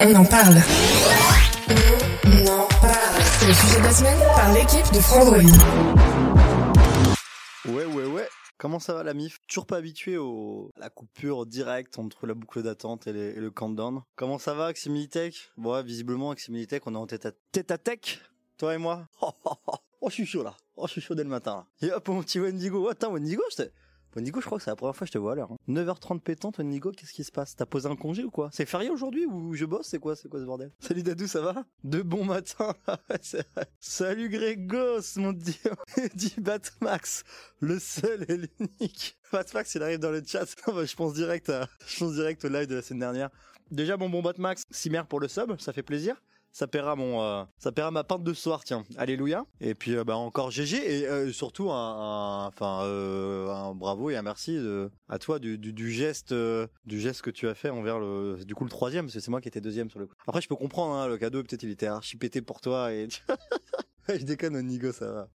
On en parle. On en parle. C'est le sujet de la semaine par l'équipe de Frandroid. Ouais, ouais, ouais. Comment ça va la MIF? Toujours pas habitué au... à la coupure directe entre la boucle d'attente et, les- et le countdown. Comment ça va, Aximilitech Bon, ouais, visiblement, Aximilitech, on est en tête à tête, à tech, toi et moi? Oh, oh, oh. Oh, je suis chaud là. Oh, je suis chaud dès le matin là. Et hop, mon petit Wendigo? Oh, Attends, Wendigo, je t'ai... Wendigo, je crois que c'est la première fois que je te vois à l'heure. hein. 9h30 pétante, Wendigo, qu'est-ce qui se passe? T'as posé un congé ou quoi? C'est férié aujourd'hui ou je bosse? C'est quoi C'est quoi ce bordel? Salut Dadou, ça va? De bon matin. Vrai. Salut Grégos, mon dieu. Dit Batmax, le seul et l'unique. Batmax, il arrive dans le chat. Bah, je pense direct je pense direct au live de la semaine dernière. Déjà, bon bon Batmax, Cimer pour le sub, ça fait plaisir. Ça paiera mon, euh, ça paiera ma pinte de ce soir, tiens. Alléluia. Et puis euh, bah encore GG et euh, surtout un, enfin euh, un bravo et un merci à toi du, geste, du geste que tu as fait envers le, du coup le troisième, parce que c'est moi qui étais deuxième sur le coup. Après je peux comprendre, hein, le cadeau peut-être il était archi pété pour toi et. je déconne, Nigo, ça va.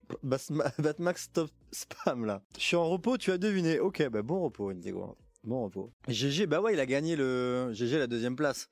Batmax stop spam là. Je suis en repos, tu as deviné. Ok, bah bon repos, Nigo. Bon. GG, bah ouais, il a gagné le GG la deuxième place.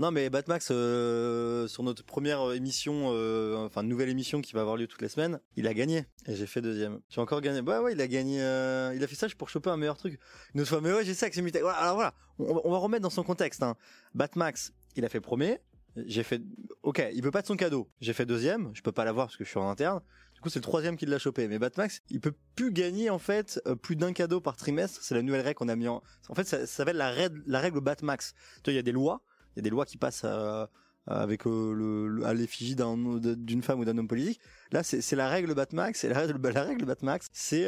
Non mais Batmax euh, sur notre première émission, euh, enfin nouvelle émission qui va avoir lieu toutes les semaines, il a gagné et j'ai fait deuxième. J'ai encore gagné. Bah ouais, il a gagné. euh, il a fait ça pour choper un meilleur truc. Une fois, mais ouais, j'ai ça que c'est. Voilà, alors voilà, on, va- on va remettre dans son contexte. Hein. Batmax, il a fait premier. J'ai fait. Ok, il veut pas de son cadeau. J'ai fait deuxième. Je peux pas l'avoir parce que je suis en interne. Du coup, c'est le troisième qui l'a chopé. Mais Batmax, il peut plus gagner en fait euh, plus d'un cadeau par trimestre. C'est la nouvelle règle qu'on a mis en. En fait, ça, s'appelle la règle, la règle Batmax. Tu vois, il y a des lois. Il y a des lois qui passent euh, avec euh, le, le- à l'effigie d'un d'une femme ou d'un homme politique. Là, c'est la règle Batmax. Et la règle, la règle Batmax, c'est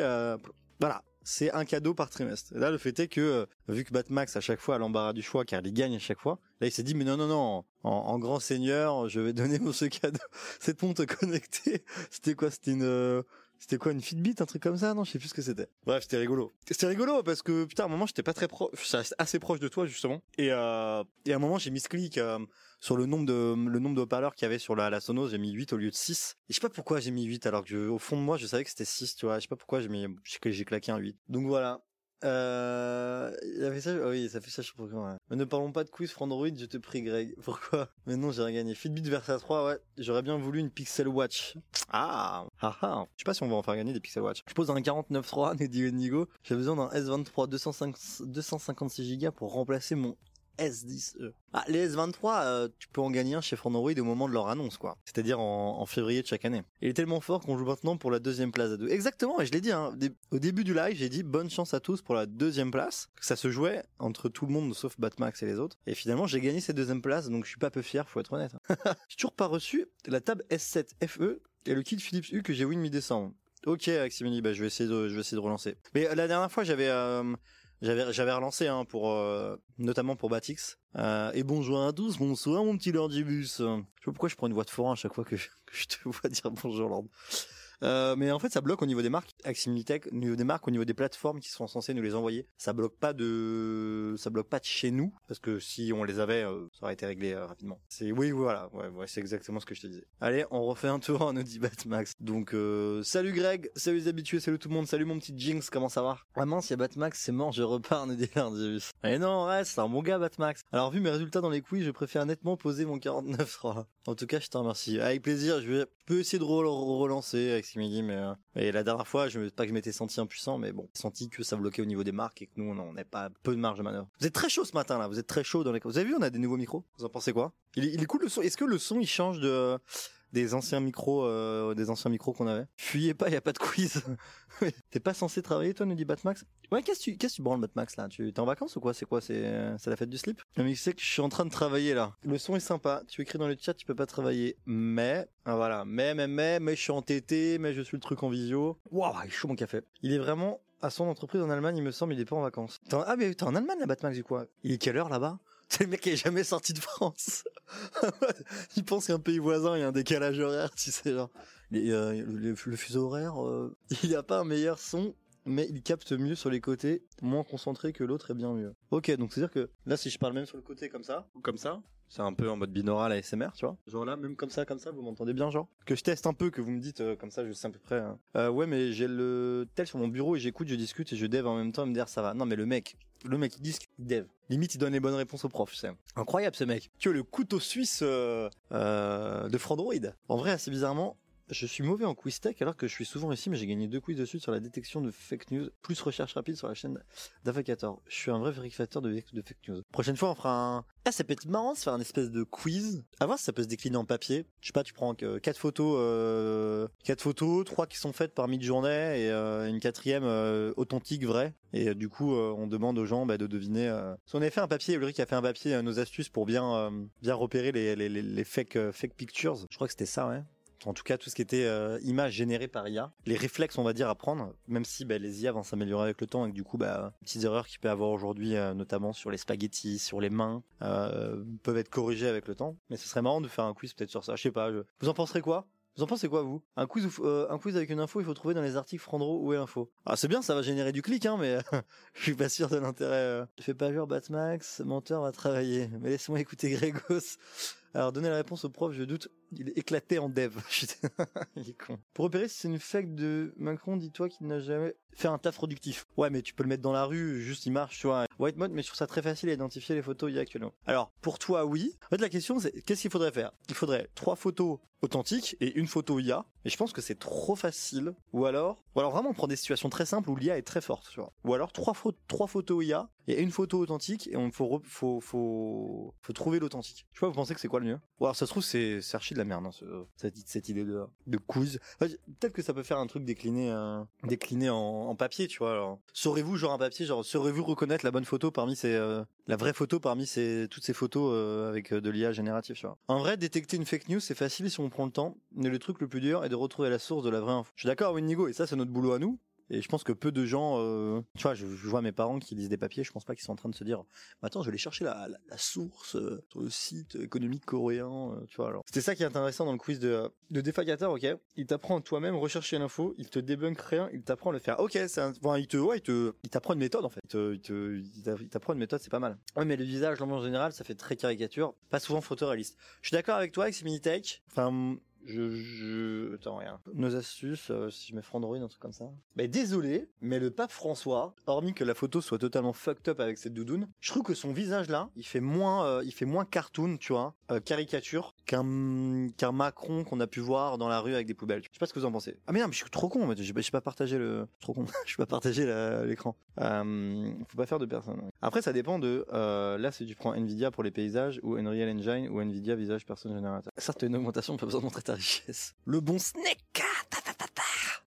voilà. C'est un cadeau par trimestre. Là, le fait est que, euh, vu que Batmax, à chaque fois, a l'embarras du choix, car il gagne à chaque fois, là, il s'est dit, mais non, non, non, en, grand seigneur, je vais donner mon ce cadeau. Cette montre connectée, c'était quoi? C'était une... euh, C'était quoi une Fitbit, un truc comme ça? Non, je sais plus ce que c'était. Bref, c'était rigolo. C'était rigolo parce que putain, à un moment, j'étais pas très proche, assez proche de toi justement. Et, euh, et à un moment, j'ai mis ce clic sur le nombre de le nombre de haut-parleurs qu'il y avait sur la, la Sonos. J'ai mis 8 au lieu de 6. Et je sais pas pourquoi j'ai mis 8 alors que je- au fond de moi, je savais que c'était 6, tu vois. Je sais pas pourquoi j'ai mis j'ai claqué un 8. Donc voilà. Euh, il a fait ça, oh oui, ça fait ça, je sais pas pourquoi, ouais. Mais ne parlons pas de quiz Frandroid, je te prie, Greg. Pourquoi? Mais non, j'ai gagné. Fitbit Versa 3, ouais. J'aurais bien voulu une Pixel Watch. Ah, ah, ah. Je sais pas si on va en faire gagner des Pixel Watch. Je pose un 49.3, nous dit Nigo. J'ai besoin d'un S23 205 256 Go pour remplacer mon S10e. Ah, les S23, euh, tu peux en gagner un chez Frandroid au moment de leur annonce, quoi. C'est-à-dire en, février de chaque année. Il est tellement fort qu'on joue maintenant pour la deuxième place à deux. Exactement, et je l'ai dit, hein, au début du live, j'ai dit bonne chance à tous pour la deuxième place. Ça se jouait entre tout le monde sauf Batmax et les autres. Et finalement, j'ai gagné cette deuxième place, donc je suis pas peu fier, faut être honnête. j'ai toujours pas reçu la table S7 FE et le kit Philips U que j'ai win mi-décembre. Ok, Aximini, bah je vais essayer de, je vais essayer de relancer. Mais euh, la dernière fois, j'avais, euh, j'avais, j'avais relancé hein, pour, euh, notamment pour Batix. Euh, et bonjour à tous, bonsoir mon petit Lord Gibus. Je sais pas pourquoi je prends une voix de forain à chaque fois que, je- que je te vois dire bonjour Lord. Euh, mais en fait, ça bloque au niveau des marques, Aximilitech, au niveau des marques, au niveau des plateformes qui sont censées nous les envoyer. Ça bloque pas de, ça bloque pas de chez nous, parce que si on les avait, euh, ça aurait été réglé euh, rapidement. C'est, oui, voilà, ouais, ouais, c'est exactement ce que je te disais. Allez, on refait un tour, nous dit Batmax. Donc, euh, salut Greg, salut les habitués, salut tout le monde, salut mon petit Jinx, comment ça va? Ah mince, y a Batmax, c'est mort, je repars, nous dit Lardius. Eh non, ouais, c'est un bon gars, Batmax. Alors, vu mes résultats dans les quiz, je préfère nettement poser mon 49.3. En tout cas, je te remercie. Avec plaisir, je vais, peux essayer de re- relancer avec Simili, mais, euh, et la dernière fois, je me, pas que je m'étais senti impuissant, mais bon, senti que ça bloquait au niveau des marques et que nous, on n'a pas peu de marge de manœuvre. Vous êtes très chaud ce matin, là, vous êtes très chaud dans les, vous avez vu, on a des nouveaux micros? Vous en pensez quoi? Il il est cool le son. Est-ce que le son, il change de, des anciens micros, euh, des anciens micros qu'on avait? Fuyez pas, y a pas de quiz. T'es pas censé travailler, toi, nous dit Batmax? Ouais, qu'est-ce que tu, qu'est-ce que tu branles, Batmax, là? Tu, t'es en vacances ou quoi? C'est quoi? C'est, c'est la fête du slip? Non, mais tu sais que je suis en train de travailler, là. Le son est sympa. Tu écris dans le chat, tu peux pas travailler. Mais, ah, voilà. Mais, mais, mais, mais je suis en TT, mais je suis le truc en visio. Waouh, il est chaud mon café. Il est vraiment à son entreprise en Allemagne, il me semble, il est pas en vacances. Ah, mais t'es en Allemagne, là, Batmax, du quoi? Il est quelle heure là-bas? C'est le mec qui est jamais sorti de France. il pense qu'un pays voisin, il y a un décalage horaire, tu sais, genre. Euh, le, fuseau horaire, euh, il a pas un meilleur son, mais il capte mieux sur les côtés, moins concentré que l'autre et bien mieux. Ok, donc c'est-à-dire que là, si je parle même sur le côté comme ça, ou comme ça, c'est un peu en mode binaural ASMR, tu vois. Genre là, même comme ça, comme ça, vous m'entendez bien, genre Que je teste un peu, que vous me dites euh, comme ça, je sais à peu près. Hein. Euh, ouais, mais j'ai le tel sur mon bureau et j'écoute, je discute et je dev en même temps et me dire ça va. Non, mais le mec, le mec, il disque, il dev. Limite, il donne les bonnes réponses au prof, sais. Incroyable ce mec. Tu vois, le couteau suisse euh, de Frandroid. En vrai, assez bizarrement, je suis mauvais en quiz tech alors que je suis souvent ici, mais j'ai gagné deux quiz de suite sur la détection de fake news, plus recherche rapide sur la chaîne d'Avacator. Je suis un vrai vérificateur de, fake news. Prochaine fois, on fera un... Ah, ça peut être marrant de faire un espèce de quiz. À voir si ça peut se décliner en papier. Je sais pas, tu prends quatre photos, euh, quatre photos, trois qui sont faites par mid-journée et euh, une quatrième euh, authentique, vraie. Et du coup, on demande aux gens bah, de deviner. Si on avait fait un papier, Ulrich a fait un papier, nos astuces pour bien repérer les fake, fake pictures. Je crois que c'était ça, ouais en tout cas tout ce qui était euh, image générée par IA, les réflexes on va dire à prendre, même si bah, les IA vont s'améliorer avec le temps et que du coup bah petites erreurs qu'il peut avoir aujourd'hui, euh, notamment sur les spaghettis, sur les mains, euh, peuvent être corrigées avec le temps. Mais ce serait marrant de faire un quiz peut-être sur ça. Je sais pas. Vous en penserez quoi? Vous en pensez quoi vous? Un quiz, un quiz avec une info, il faut trouver dans les articles Frandro où est l'info. Ah c'est bien, ça va générer du clic, hein, mais je suis pas sûr de l'intérêt. Je fais pas genre Batmax, menteur va travailler. Mais laisse-moi écouter Grégos. Alors, donner la réponse au prof, je doute. Il est éclaté en dev. il est con. Pour repérer si c'est une fake de Macron, dis-toi qu'il n'a jamais fait un taf productif. Ouais, mais tu peux le mettre dans la rue, juste il marche, tu vois. White mode, mais je trouve ça très facile à identifier les photos il y a actuellement. Alors, pour toi, oui. En fait, la question, c'est qu'est-ce qu'il faudrait faire? Il faudrait trois photos authentiques et une photo IA. Et je pense que c'est trop facile. Ou alors, ou alors vraiment prendre des situations très simples où l'IA est très forte, tu vois. Ou alors trois, trois photos IA et une photo authentique et on faut faut faut faut trouver l'authentique. Je sais pas, vous pensez que c'est quoi le mieux? Ou alors ça se trouve c'est archi de la merde hein, cette, idée de de quiz. Peut-être que ça peut faire un truc décliné euh, décliné en, papier, tu vois. Saurez-vous genre un papier, genre saurez-vous reconnaître la bonne photo parmi ces euh, la vraie photo parmi ces toutes ces photos euh, avec de l'IA générative, tu vois? En vrai, détecter une fake news c'est facile si on prend le temps, mais le truc le plus dur est de retrouver la source de la vraie info. Je suis d'accord, Winnigo, et ça c'est notre boulot à nous. Et je pense que peu de gens, euh, tu vois, je, vois mes parents qui lisent des papiers, je pense pas qu'ils sont en train de se dire, attends, je vais aller chercher la, source euh, sur le site économique coréen, euh, tu vois. Alors, c'était ça qui est intéressant dans le quiz de de Defagator, ok? Il t'apprend toi-même rechercher l'info, il te débunk rien, il t'apprend à le faire. Ok, c'est un, il te, ouais, il te, il t'apprend une méthode en fait. Il te, il t'apprend une méthode, c'est pas mal. Ouais, mais le visage, en général, ça fait très caricature, pas souvent photoréaliste. Je suis d'accord avec toi, avec Tech. Enfin, je, je... Attends, rien. Nos astuces, euh, si je mets Frandroid, un truc comme ça. Bah, désolé, mais le pape François, hormis que la photo soit totalement fucked up avec cette doudoune, je trouve que son visage là, il fait moins, euh, il fait moins cartoon, tu vois, euh, caricature, qu'un, qu'un Macron qu'on a pu voir dans la rue avec des poubelles. Je sais pas ce que vous en pensez. Ah mais non, mais je suis trop con, mais j'ai, pas partagé le, trop con, je pas partagé l'écran. faut pas faire de personne. Après, ça dépend de, là, si tu prends Nvidia pour les paysages, ou Unreal Engine, ou Nvidia visage personne générateur. Ça, une augmentation, on peut besoin de montrer richesse. Le bon snake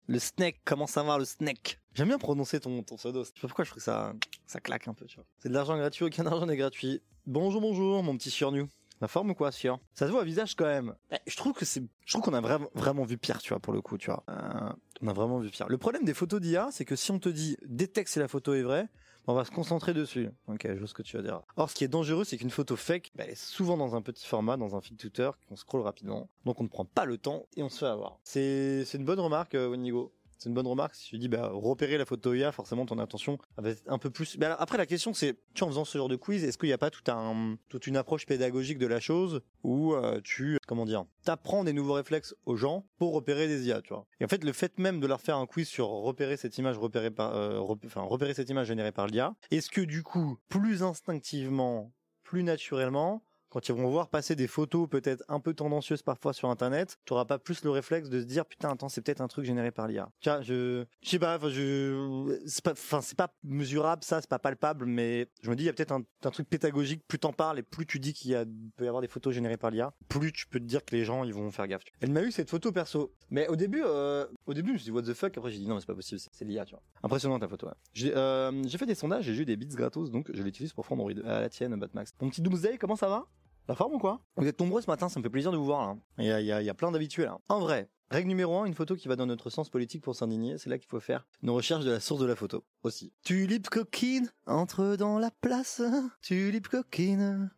Le snake, comment ça va le snake? J'aime bien prononcer ton, ton pseudo. Je sais pas pourquoi je trouve que ça, ça claque un peu, tu vois. C'est de l'argent gratuit, aucun argent n'est gratuit. Bonjour, bonjour, mon petit surnu. La forme ou quoi, Sior? Ça se voit au visage quand même. Eh, je trouve que c'est, je trouve qu'on a vraiment, vraiment vu pire, tu vois, pour le coup, tu vois. Euh, on a vraiment vu pire. Le problème des photos d'IA, c'est que si on te dit détecte si la photo est vraie, on va se concentrer dessus. Ok, je vois ce que tu vas dire. Or, ce qui est dangereux, c'est qu'une photo fake, bah, elle est souvent dans un petit format, dans un feed Twitter, qu'on scrolle rapidement. Donc on ne prend pas le temps et on se fait avoir. C'est, c'est une bonne remarque, euh, Wenigo. C'est une bonne remarque. Si tu dis, bah, repérer la photo IA, forcément, ton attention va un peu plus. Mais après, la question, c'est, tu en faisant ce genre de quiz, est-ce qu'il n'y a pas tout un, toute une approche pédagogique de la chose où euh, tu, comment dire, t'apprends des nouveaux réflexes aux gens pour repérer des IA, tu vois? Et en fait, le fait même de leur faire un quiz sur repérer cette image repérée par, euh, enfin, repérer cette image générée par l'IA, est-ce que du coup, plus instinctivement, plus naturellement, quand ils vont voir passer des photos peut-être un peu tendancieuses parfois sur internet, tu auras pas plus le réflexe de se dire putain attends c'est peut-être un truc généré par l'IA. Vois, je je sais pas, je c'est pas enfin c'est pas mesurable ça, c'est pas palpable mais je me dis il y a peut-être un, truc pédagogique, plus t'en parles et plus tu dis qu'il y a peut y avoir des photos générées par l'IA, plus tu peux te dire que les gens ils vont faire gaffe. Elle m'a eu cette photo perso. Mais au début euh, au début je me suis dit what the fuck après j'ai dit non mais c'est pas possible, c'est l'IA, tu vois. Impressionnant ta photo. J'ai euh, j'ai fait des sondages, j'ai eu des bits gratos donc je l'utilise pour Android à la tienne Batmax. Mon petit Doomsday, comment ça va? La forme ou quoi? Vous êtes nombreux ce matin, ça me fait plaisir de vous voir là. Il y a, plein d'habitués là. En vrai, Règle numéro 1, une photo qui va dans notre sens politique pour s'indigner, c'est là qu'il faut faire nos recherches de la source de la photo aussi. Tulipe coquine, entre dans la place, tulipe coquine.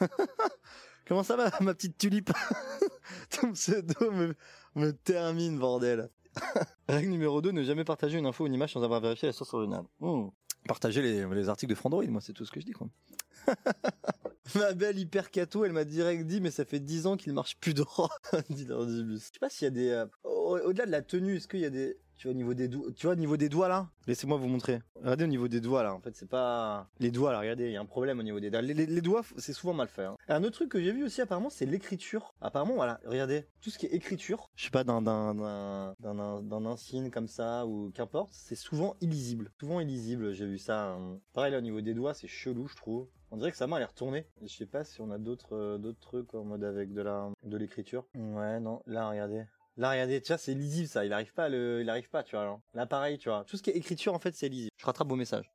Comment ça va, ma petite tulipe? Ton pseudo me, termine, bordel. Règle numéro 2, ne jamais partager une info ou une image sans avoir vérifié la source originale. Hmm. Partager les, les articles de Frandroid, moi c'est tout ce que je dis quoi. Ma belle hyper cato, elle m'a direct dit, mais ça fait 10 ans qu'il marche plus droit. dit. Je sais pas s'il y a des. euh, au- Au-delà de la tenue, est-ce qu'il y a des. Tu vois, au niveau des doigts, tu vois, au niveau des doigts là? Laissez-moi vous montrer. Regardez au niveau des doigts là. En fait, c'est pas. Les doigts là, regardez, il y a un problème au niveau des doigts. Les, doigts, c'est souvent mal fait. hein. Un autre truc que j'ai vu aussi, apparemment, c'est l'écriture. Apparemment, voilà, regardez. Tout ce qui est écriture, je sais pas, d'un d'un d'un d'un- d'un insigne comme ça ou qu'importe, c'est souvent illisible. Souvent illisible, j'ai vu ça. hein. Pareil là, au niveau des doigts, c'est chelou, je trouve. On dirait que sa main elle est retournée. Je sais pas si on a d'autres euh, trucs en mode avec de l'écriture. Ouais, non, là regardez. Là regardez, tu vois, c'est lisible ça, il arrive pas à arrive pas, tu vois. Là, pareil, tu vois. Tout ce qui est écriture en fait, c'est lisible. Je rattrape vos messages.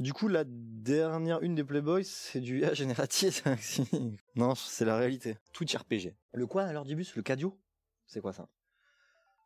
Du coup, la dernière une des Playboys, c'est du IA génératif. non, c'est la réalité. Twitch RPG. Le quoi alors, Dibus Le cadio? C'est quoi ça?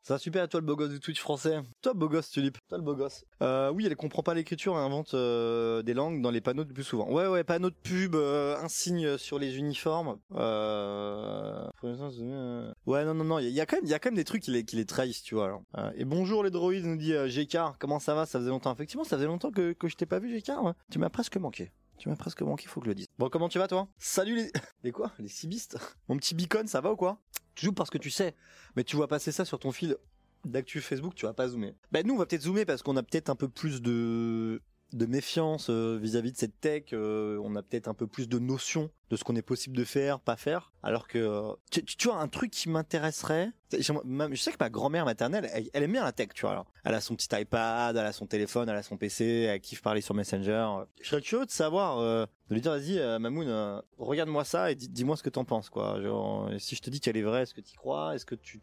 Ça va super à toi le beau gosse du Twitch français? Toi beau gosse Tulip. Toi le beau gosse. Euh, oui, elle comprend pas l'écriture et invente euh, des langues dans les panneaux le plus souvent. Ouais ouais, panneaux de pub, euh, un signe sur les uniformes. Euh... euh, Ouais non non non, il y, a quand même des trucs qui les trahissent, tu vois. Euh, et bonjour les droïdes nous dit euh, GK, comment ça va? Ça faisait longtemps. Effectivement, ça faisait longtemps que je t'ai pas vu GK. Tu m'as presque manqué. Tu m'as presque manqué, faut que je le dise. Bon, comment tu vas toi? Salut les les quoi? Les cibistes? Mon petit beacon, ça va ou quoi? Tu joues parce que tu sais, mais tu vois passer ça sur ton fil d'actu Facebook, tu vas pas zoomer. Ben nous, on va peut-être zoomer parce qu'on a peut-être un peu plus de de méfiance euh, vis-à-vis de cette tech, euh, on a peut-être un peu plus de notion de ce qu'on est possible de faire, pas faire. Alors que euh, tu, tu- vois un truc qui m'intéresserait. Je sais que ma grand-mère maternelle, elle, aime bien la tech, tu vois. Elle a son petit iPad, elle a son téléphone, elle a son PC, elle kiffe parler sur Messenger. Je serais curieux de savoir, euh, de lui dire vas-y, euh, Mamoun, regarde-moi ça et dis- dis-moi ce que t'en penses, quoi. Genre, si je te dis qu'elle est vraie, est-ce que t'y crois? Est-ce que tu,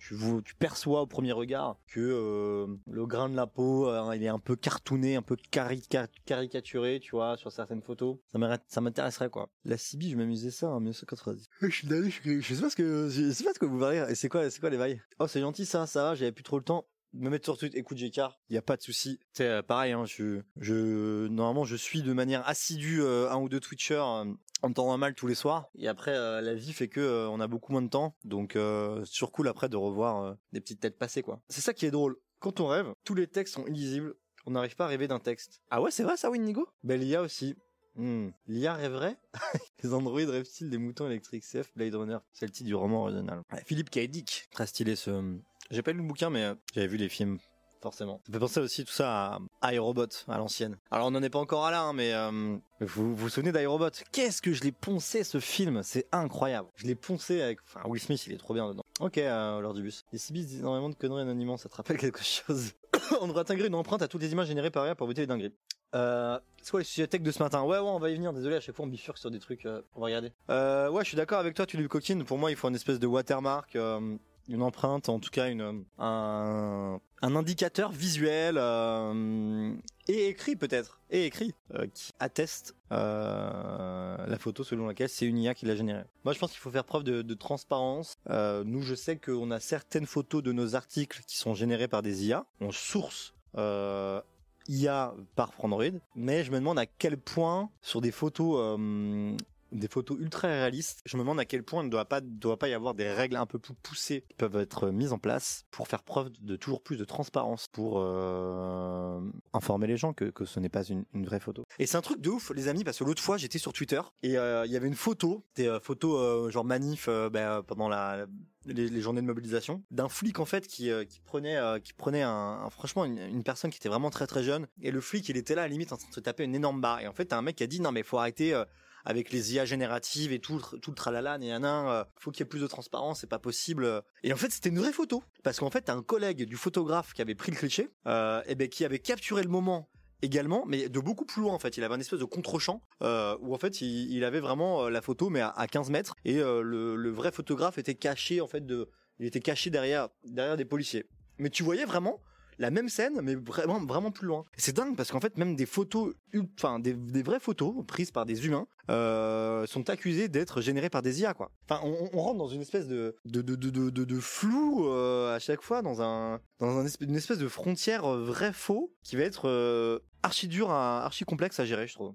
perçois au premier regard que le grain de la peau, il est un peu cartooné, un peu cari- car- caricaturé, tu vois, sur certaines photos? Ça m'intéresserait, quoi. La CB, je m'amusais ça en 1990. Je suis je, sais pas ce que, je sais pas vous parlez. Et c'est quoi, c'est quoi les bails? Oh, c'est gentil ça, ça va, j'avais plus trop le temps me mettre sur Twitter, écoute Jécar, il y a pas de souci. C'est euh, pareil, hein, je, je, normalement, je suis de manière assidue euh, un ou deux Twitchers euh, en temps normal tous les soirs. Et après, la vie fait que on a beaucoup moins de temps, donc euh, toujours cool après de revoir des petites têtes passées, quoi. C'est ça qui est drôle. Quand on rêve, tous les textes sont illisibles. On n'arrive pas à rêver d'un texte. Ah ouais, c'est vrai ça, Winnigo? Ben l'IA aussi. Hmm. L'IA rêverait Les androïdes rêvent-ils des moutons électriques CF Blade Runner C'est le titre du roman original. Philippe K. Très stylé ce... J'ai pas lu le bouquin, mais euh, j'avais vu les films. Forcément. Ça fait penser aussi tout ça à iRobot, à l'ancienne. Alors on n'en est pas encore à là, hein, mais euh, vous vous souvenez d'iRobot? Qu'est-ce que je l'ai poncé ce film? C'est incroyable. Je l'ai poncé avec... Enfin, Will Smith, il est trop bien dedans. Ok, euh, l'heure du bus. Les CBs disent énormément de conneries anonymement, ça te rappelle quelque chose? On devrait intégrer une empreinte à toutes les images générées par IA pour voter les dingueries. Euh, c'est quoi le sujet tech de ce matin Ouais, ouais, on va y venir. Désolé, à chaque fois on bifurque sur des trucs. euh, on va regarder. Euh, ouais, je suis d'accord avec toi, tu coquine. Pour moi, il faut une espèce de watermark, euh, une empreinte, en tout cas une euh, un, indicateur visuel euh, et écrit peut-être et écrit euh, qui atteste euh, la photo selon laquelle c'est une IA qui l'a générée. Moi, je pense qu'il faut faire preuve de, transparence. Euh, nous, je sais qu'on a certaines photos de nos articles qui sont générées par des IA. On source. Euh, IA par Frandroid, mais je me demande à quel point sur des photos euh, des photos ultra réalistes, je me demande à quel point il ne doit pas doit pas y avoir des règles un peu plus poussées qui peuvent être mises en place pour faire preuve de toujours plus de transparence pour euh, informer les gens que, que ce n'est pas une, vraie photo. Et c'est un truc de ouf les amis parce que l'autre fois j'étais sur Twitter et euh, il y avait une photo, des euh, photos genre manif ben, pendant la les, journées de mobilisation d'un flic en fait qui, qui prenait qui prenait un, franchement une, personne qui était vraiment très très jeune. Et le flic il était là à la limite en train de se taper une énorme barre. Et en fait t'as un mec qui a dit non mais faut arrêter avec les IA génératives et tout tout le tralala néana euh, faut qu'il y ait plus de transparence c'est pas possible et en fait c'était une vraie photo parce qu'en fait un collègue du photographe qui avait pris le cliché euh, et ben qui avait capturé le moment également, mais de beaucoup plus loin en fait. Il avait un espèce de contre-champ euh, où en fait il, avait vraiment la photo mais à, à 15 mètres et le, vrai photographe était caché en fait il était caché derrière derrière des policiers. Mais tu voyais vraiment la même scène, mais vraiment, plus loin. C'est dingue parce qu'en fait, même des photos, enfin, des, vraies photos prises par des humains, euh, sont accusées d'être générées par des IA, quoi. Enfin, on, rentre dans une espèce de, de, de, de, de, flou euh, à chaque fois, dans un, dans une espèce de frontière euh, vrai-faux qui va être archi dur, à, archi complexe à gérer, je trouve.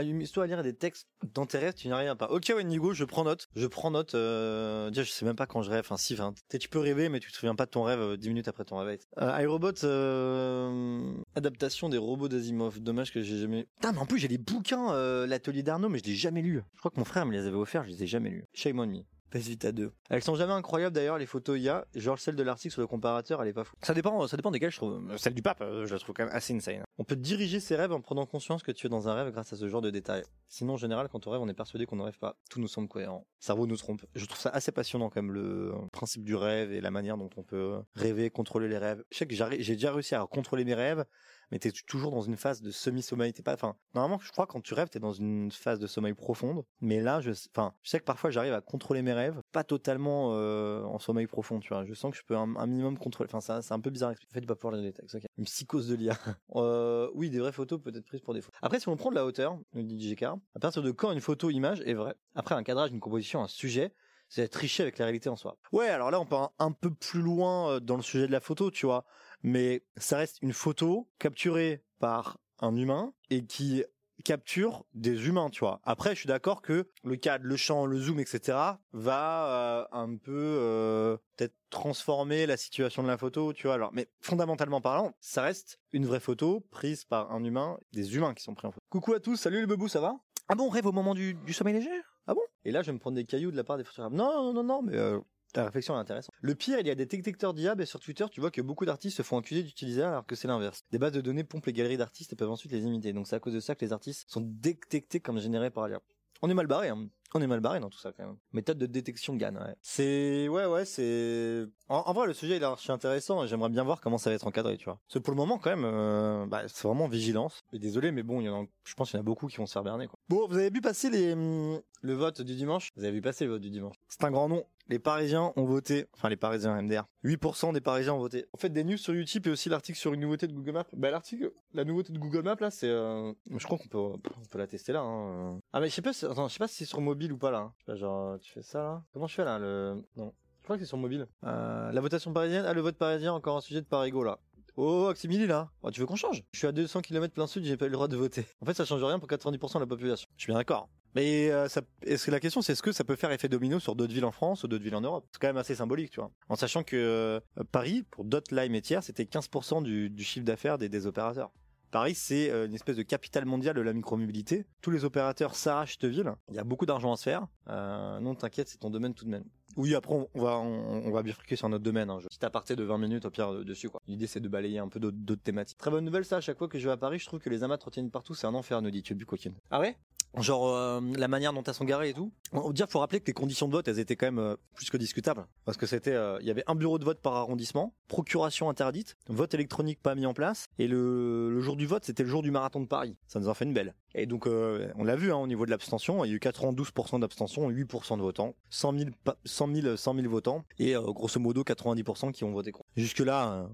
Une histoire à lire des textes d'intérêt, tu n'y arrives pas. Ok, Wendigo, je prends note. Je prends note. Euh, je sais même pas quand je rêve. Enfin, si, enfin, tu peux rêver, mais tu te souviens pas de ton rêve euh, dix minutes après ton réveil. Euh, iRobot, euh, adaptation des robots d'Asimov. Dommage que j'ai jamais. Putain, mais en plus j'ai les bouquins, euh, l'atelier d'Arnaud, mais je l'ai jamais lu. Je crois que mon frère me les avait offerts, je les ai jamais lus. Shame on me. PS Vita 2. Elles sont jamais incroyables d'ailleurs les photos IA, genre celle de l'article sur le comparateur, elle est pas fou. Ça dépend, ça dépend desquelles je trouve. Celle du pape, euh, je la trouve quand même assez insane. On peut diriger ses rêves en prenant conscience que tu es dans un rêve grâce à ce genre de détails. Sinon en général quand on rêve on est persuadé qu'on ne rêve pas. Tout nous semble cohérent. Cerveau nous trompe. Je trouve ça assez passionnant quand même le principe du rêve et la manière dont on peut rêver, contrôler les rêves. Je sais que j'ai déjà réussi à contrôler mes rêves mais t'es toujours dans une phase de semi-sommeil. T'es pas, enfin, normalement, je crois quand tu rêves, t'es dans une phase de sommeil profonde. Mais là, je, enfin, je sais que parfois j'arrive à contrôler mes rêves, pas totalement euh, en sommeil profond, tu vois. Je sens que je peux un, minimum contrôler. Enfin, ça, c'est un peu bizarre. En fait, pas pouvoir lire les textes. ok. Une psychose de l'IA. euh, oui, des vraies photos peut être prises pour des photos. Après, si on prend de la hauteur, nous dit JK, à partir de quand une photo image est vraie Après, un cadrage, une composition, un sujet c'est tricher avec la réalité en soi. Ouais, alors là on part un peu plus loin euh, dans le sujet de la photo, tu vois, mais ça reste une photo capturée par un humain et qui capture des humains, tu vois. Après, je suis d'accord que le cadre, le champ, le zoom, etc. va euh, un peu euh, peut-être transformer la situation de la photo, tu vois. Alors, mais fondamentalement parlant, ça reste une vraie photo prise par un humain, des humains qui sont pris en photo. Coucou à tous, salut les bebous, ça va? Ah bon, on rêve au moment du, du sommeil léger Ah bon? Et là, je vais me prendre des cailloux de la part des photographes. Non, non, non, non, mais euh, ta réflexion est intéressante. Le pire, il y a des détecteurs d'IA, et sur Twitter, tu vois que beaucoup d'artistes se font accuser d'utiliser alors que c'est l'inverse. Des bases de données pompent les galeries d'artistes et peuvent ensuite les imiter. Donc c'est à cause de ça que les artistes sont détectés comme générés par l'IA. On est mal barré, hein. On est mal barré dans tout ça quand même. Méthode de détection GAN, ouais. C'est ouais ouais c'est en, en vrai le sujet il est archi intéressant et j'aimerais bien voir comment ça va être encadré, tu vois. Parce que pour le moment quand même euh, bah, c'est vraiment vigilance. Et désolé mais bon, il y en a, je pense qu'il y en a beaucoup qui vont se faire berner quoi. Bon, vous avez vu passer les hum, le vote du dimanche? Vous avez vu passer le vote du dimanche. C'est un grand nom. Les Parisiens ont voté, enfin les Parisiens MDR. 8% des Parisiens ont voté. En fait, des news sur YouTube et aussi l'article sur une nouveauté de Google Maps. Bah l'article, la nouveauté de Google Maps là, c'est, euh... je crois qu'on peut, on la tester là. Hein. Ah mais je sais pas, si- attends, je sais pas si c'est sur mobile ou pas là. Genre, tu fais ça là. Comment je fais là le, non. Je crois que c'est sur mobile. Euh, la votation parisienne, ah le vote parisien, encore un sujet de Parigo là. Oh, Aximili là. Oh, tu veux qu'on change? Je suis à 200 km plein sud, j'ai pas eu le droit de voter. En fait, ça change rien pour 90% de la population. Je suis bien d'accord. Mais euh, est-ce que la question c'est est-ce que ça peut faire effet domino sur d'autres villes en France ou d'autres villes en Europe? C'est quand même assez symbolique, tu vois. En sachant que euh, Paris, pour d'autres Lime et tiers, c'était 15% du, chiffre d'affaires des, opérateurs. Paris, c'est euh, une espèce de capitale mondiale de la micromobilité. Tous les opérateurs s'arrachent cette ville. Il y a beaucoup d'argent à se faire. Non, t'inquiète, c'est ton domaine tout de même. Oui, après on va on, bifurquer sur notre domaine. Hein. Je- Petit aparté de 20 minutes au pire dessus quoi. L'idée c'est de balayer un peu d'autres thématiques. Très bonne nouvelle ça. À chaque fois que je vais à Paris, je trouve que les amas retiennent partout. C'est un enfer, nous dit coquine. Ah ouais? Genre euh, la manière dont elles sont garées et tout. On dire, faut rappeler que les conditions de vote, elles étaient quand même euh, plus que discutables, parce que c'était, euh, il y avait un bureau de vote par arrondissement, procuration interdite, vote électronique pas mis en place, et le, jour du vote, c'était le jour du marathon de Paris. Ça nous en fait une belle. Et donc, on l'a vu hein, au niveau de l'abstention, il y a eu 92% d'abstention, 8% de votants, 100 000, pa- 100 000, 100 000 votants, et grosso modo 90% qui ont voté contre. Jusque là,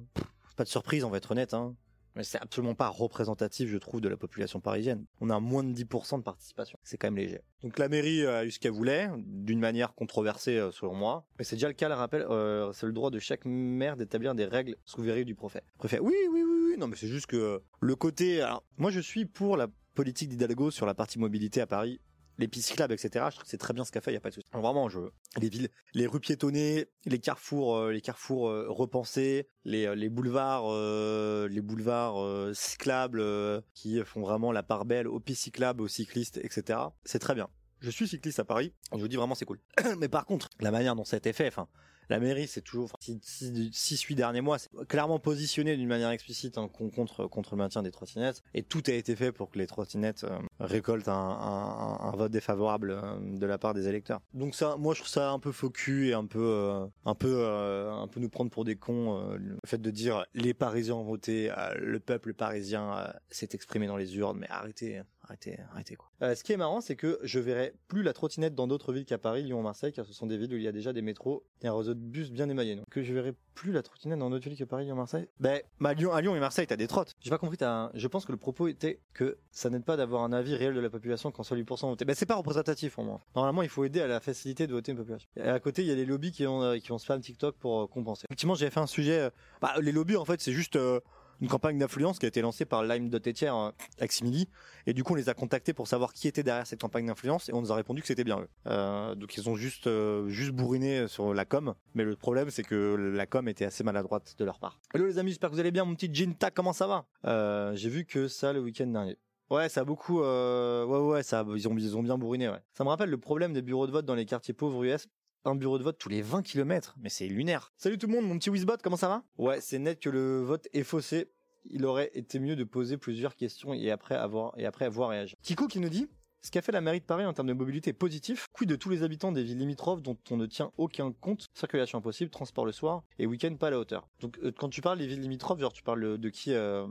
pas de surprise, on va être honnête. Hein. Mais c'est absolument pas représentatif, je trouve, de la population parisienne. On a moins de 10% de participation. C'est quand même léger. Donc la mairie a eu ce qu'elle voulait, d'une manière controversée euh, selon moi. Mais c'est déjà le cas, le rappel, euh, c'est le droit de chaque maire d'établir des règles sous verrue du préfet. Préfet, oui, oui, oui, oui. Non, mais c'est juste que euh, le côté... Alors, moi, je suis pour la politique d'Hidalgo sur la partie mobilité à Paris les pistes cyclables, etc. Je trouve que c'est très bien ce qu'a fait, il y a pas de souci. Vraiment, je les villes, les rues piétonnées, les carrefours, euh, les carrefours euh, repensés, les, euh, les boulevards, les boulevards cyclables qui font vraiment la part belle aux pistes cyclables, aux cyclistes, etc. C'est très bien. Je suis cycliste à Paris, je vous dis vraiment c'est cool. Mais par contre, la manière dont ça a été fait, enfin, la mairie, c'est toujours, enfin, six, six, six, huit derniers mois, c'est clairement positionné d'une manière explicite hein, con- contre le maintien des trottinettes, et tout a été fait pour que les trottinettes euh, récoltent un, vote défavorable euh, de la part des électeurs. Donc ça, moi, je trouve ça un peu faux cul et un peu euh, un peu un peu nous prendre pour des cons. le fait de dire les Parisiens ont voté, le peuple parisien s'est exprimé dans les urnes, mais arrêtez, arrêtez, arrêtez quoi. Euh, ce qui est marrant, c'est que je verrai plus la trottinette dans d'autres villes qu'à Paris, Lyon, Marseille, car ce sont des villes où il y a déjà des métros et un réseau de bus bien émaillé. Que je verrai plus la trottinette dans d'autres villes que Paris, Lyon, Marseille. Ben, bah, à Lyon, à Lyon et Marseille, t'as des trottes. J'ai pas compris. T'as Je pense que le propos était que ça n'aide pas d'avoir un avis réel de la population quand seuls 8% votent. Ben, c'est pas représentatif pour moi. Normalement, il faut aider à la facilité de voter une population. Et à côté, il y a les lobbies qui ont euh, qui ont spam TikTok pour euh, compenser. Effectivement, j'avais fait un sujet. euh, Bah, les lobbies, en fait, c'est juste. Une campagne d'influence qui a été lancée par Lime.etière euh, Aximili et du coup on les a contactés pour savoir qui était derrière cette campagne d'influence et on nous a répondu que c'était bien eux. Euh, donc ils ont juste euh, juste bourriné sur la com, mais le problème c'est que la com était assez maladroite de leur part. Hello les amis, j'espère que vous allez bien, mon petit Jinta, comment ça va? J'ai vu que ça le week-end dernier. Ouais, ça a beaucoup. Ouais, ouais, ça, ils ont, ils ont bien bourriné. Ouais. Ça me rappelle le problème des bureaux de vote dans les quartiers pauvres US. Un bureau de vote tous les 20 km, mais c'est lunaire. Salut tout le monde, mon petit Wizbot, comment ça va? Ouais, c'est net que le vote est faussé. Il aurait été mieux de poser plusieurs questions et après avoir et après avoir réagi. Kiko qui nous dit ce qu'a fait la mairie de Paris en termes de mobilité positif. Quid de tous les habitants des villes limitrophes dont on ne tient aucun compte? Circulation impossible, transport le soir et week-end pas à la hauteur. Donc euh, quand tu parles des villes limitrophes, genre tu parles de qui euh,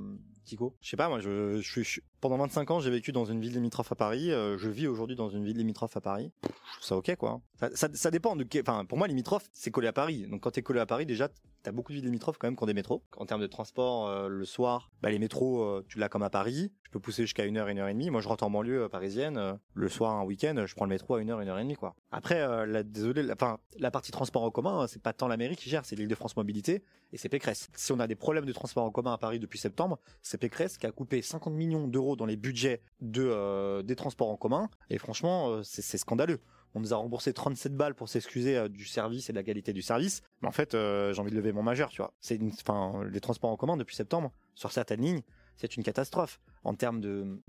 Kiko? Je sais pas, moi je, je suis je- pendant 25 ans j'ai vécu dans une ville limitrophe à Paris. euh, je vis aujourd'hui dans une ville limitrophe à Paris. Pff, ça ok quoi. Ça, dépend Enfin pour moi limitrophe c'est collé à Paris. Donc quand t'es collé à Paris déjà t'as beaucoup de villes limitrophes quand même qui ont des métros. En termes de transport euh, le soir, bah les métros euh, tu l'as comme à Paris. Je peux pousser jusqu'à une heure, une heure et demie. Moi je rentre en banlieue parisienne. le soir un week-end je prends le métro à une heure, une heure et demie quoi. Après la, désolé, la, la partie transport en commun c'est pas tant la mairie qui gère, c'est l'Île-de-France Mobilité et c'est Pécresse. Si on a des problèmes de transport en commun à Paris depuis septembre, c'est Pécresse qui a coupé 50 millions d'euros dans les budgets euh, des transports en commun et franchement euh, c'est scandaleux. On nous a remboursé 37 balles pour s'excuser euh, du service et de la qualité du service. Mais en fait, j'ai envie de lever mon majeur, tu vois. C'est les transports en commun depuis septembre sur certaines lignes, c'est une catastrophe en termes de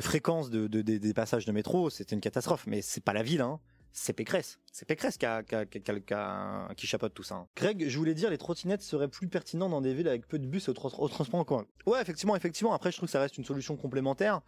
fréquence de, de- des- des passages de métro. C'était une catastrophe. Mais c'est pas la ville, hein. C'est Pécresse. C'est Pécresse qui, a, qui, chapeaute tout ça. hein. Greg, je voulais dire, les trottinettes seraient plus pertinentes dans des villes avec peu de bus au, au transport en commun. Ouais, effectivement, effectivement. Après, je trouve que ça reste une solution complémentaire.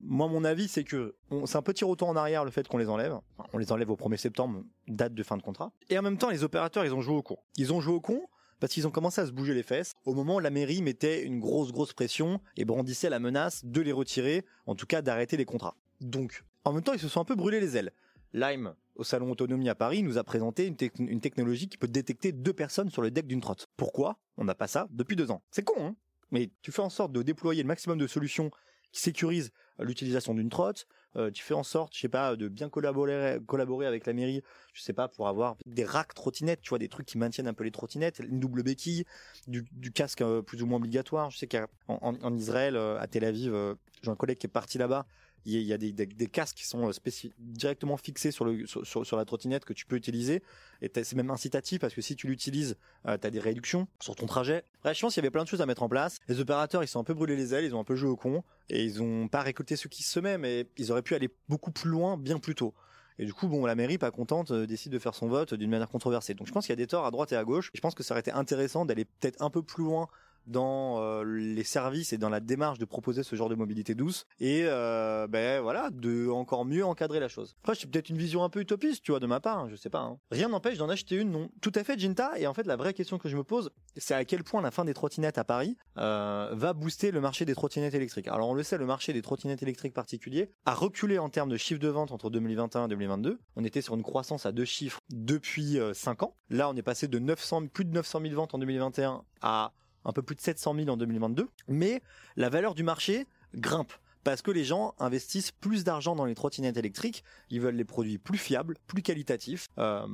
Moi, mon avis, c'est que c'est un petit retour en arrière le fait qu'on les enlève. On les enlève au 1er septembre, date de fin de contrat. Et en même temps, les opérateurs, ils ont joué au con. Ils ont joué au con parce qu'ils ont commencé à se bouger les fesses au moment où la mairie mettait une grosse grosse pression et brandissait la menace de les retirer, en tout cas d'arrêter les contrats. Donc, en même temps, ils se sont un peu brûlés les ailes. Lime, au salon Autonomie à Paris, nous a présenté une, tec- une technologie qui peut détecter deux personnes sur le deck d'une trotte. Pourquoi? On n'a pas ça depuis deux ans. C'est con, hein? Mais tu fais en sorte de déployer le maximum de solutions qui sécurisent l'utilisation d'une trotte. Euh, tu fais en sorte, je sais pas, de bien collaborer, collaborer avec la mairie, je sais pas, pour avoir des racks trottinettes, tu vois, des trucs qui maintiennent un peu les trottinettes, une double béquille, du, casque euh, plus ou moins obligatoire. Je sais qu'en en, en Israël, euh, à Tel Aviv, j'ai un collègue qui est parti là-bas. Il y a, des, casques qui sont euh, directement fixés sur, la trottinette que tu peux utiliser. Et t'as- c'est même incitatif parce que si tu l'utilises, euh, tu as des réductions sur ton trajet. Bref, je pense qu'il y avait plein de choses à mettre en place. Les opérateurs, ils sont un peu brûlés les ailes, ils ont un peu joué au con et ils ont pas récolté ce qui se met, mais ils auraient pu aller beaucoup plus loin bien plus tôt. Et du coup, bon, la mairie, pas contente, euh, décide de faire son vote d'une manière controversée. Donc je pense qu'il y a des torts à droite et à gauche. Je pense que ça aurait été intéressant d'aller peut-être un peu plus loin dans euh, les services et dans la démarche de proposer ce genre de mobilité douce et euh, ben voilà de encore mieux encadrer la chose. Après c'est peut-être une vision un peu utopiste tu vois de ma part, hein, je sais pas. hein. Rien n'empêche d'en acheter une non. Tout à fait Ginta et en fait la vraie question que je me pose c'est à quel point la fin des trottinettes à Paris euh, va booster le marché des trottinettes électriques. Alors on le sait le marché des trottinettes électriques particuliers a reculé en termes de chiffre de vente entre 2021 et 2022. On était sur une croissance à deux chiffres depuis 5 ans. Là on est passé de 900 plus de 900 000 ventes en 2021 à un peu plus de 700 000 en 2022, mais la valeur du marché grimpe parce que les gens investissent plus d'argent dans les trottinettes électriques, ils veulent les produits plus fiables, plus qualitatifs, euh,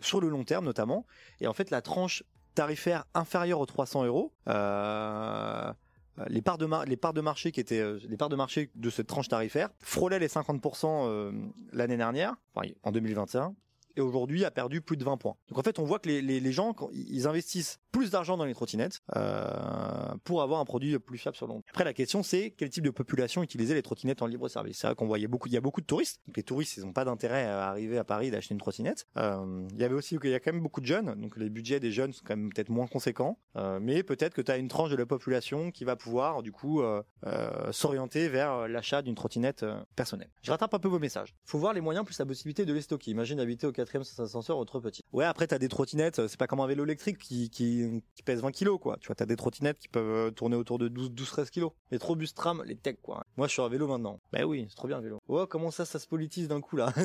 sur le long terme notamment, et en fait la tranche tarifaire inférieure aux 300 euros, euh, les parts de marché qui étaient euh, les parts de marché de cette tranche tarifaire frôlaient les 50% euh, l'année dernière, enfin, en 2021 et aujourd'hui a perdu plus de 20 points. Donc en fait, on voit que les, les, gens, ils investissent plus d'argent dans les trottinettes euh, pour avoir un produit plus fiable sur le long. Après, la question c'est quel type de population utilisait les trottinettes en libre service. C'est vrai qu'on voyait beaucoup, il y a beaucoup de touristes. Donc les touristes, ils n'ont pas d'intérêt à arriver à Paris et d'acheter une trottinette. Euh, il y avait aussi, il y a quand même beaucoup de jeunes, donc les budgets des jeunes sont quand même peut-être moins conséquents. Euh, mais peut-être que tu as une tranche de la population qui va pouvoir du coup s'orienter vers l'achat d'une trottinette personnelle. Je rattrape un peu vos messages. Faut voir les moyens plus la possibilité de les stocker. Imagine habiter au quatrième ascenseur petit. Ouais, après t'as des trottinettes, c'est pas comme un vélo électrique qui, qui, pèse 20 kilos quoi. Tu vois, t'as des trottinettes qui peuvent euh, tourner autour de 12, 12 13 kilos. Les trop bus tram, les tech quoi. Moi je suis un vélo maintenant. Bah oui, c'est trop bien le vélo. Oh comment ça, ça se politise d'un coup là?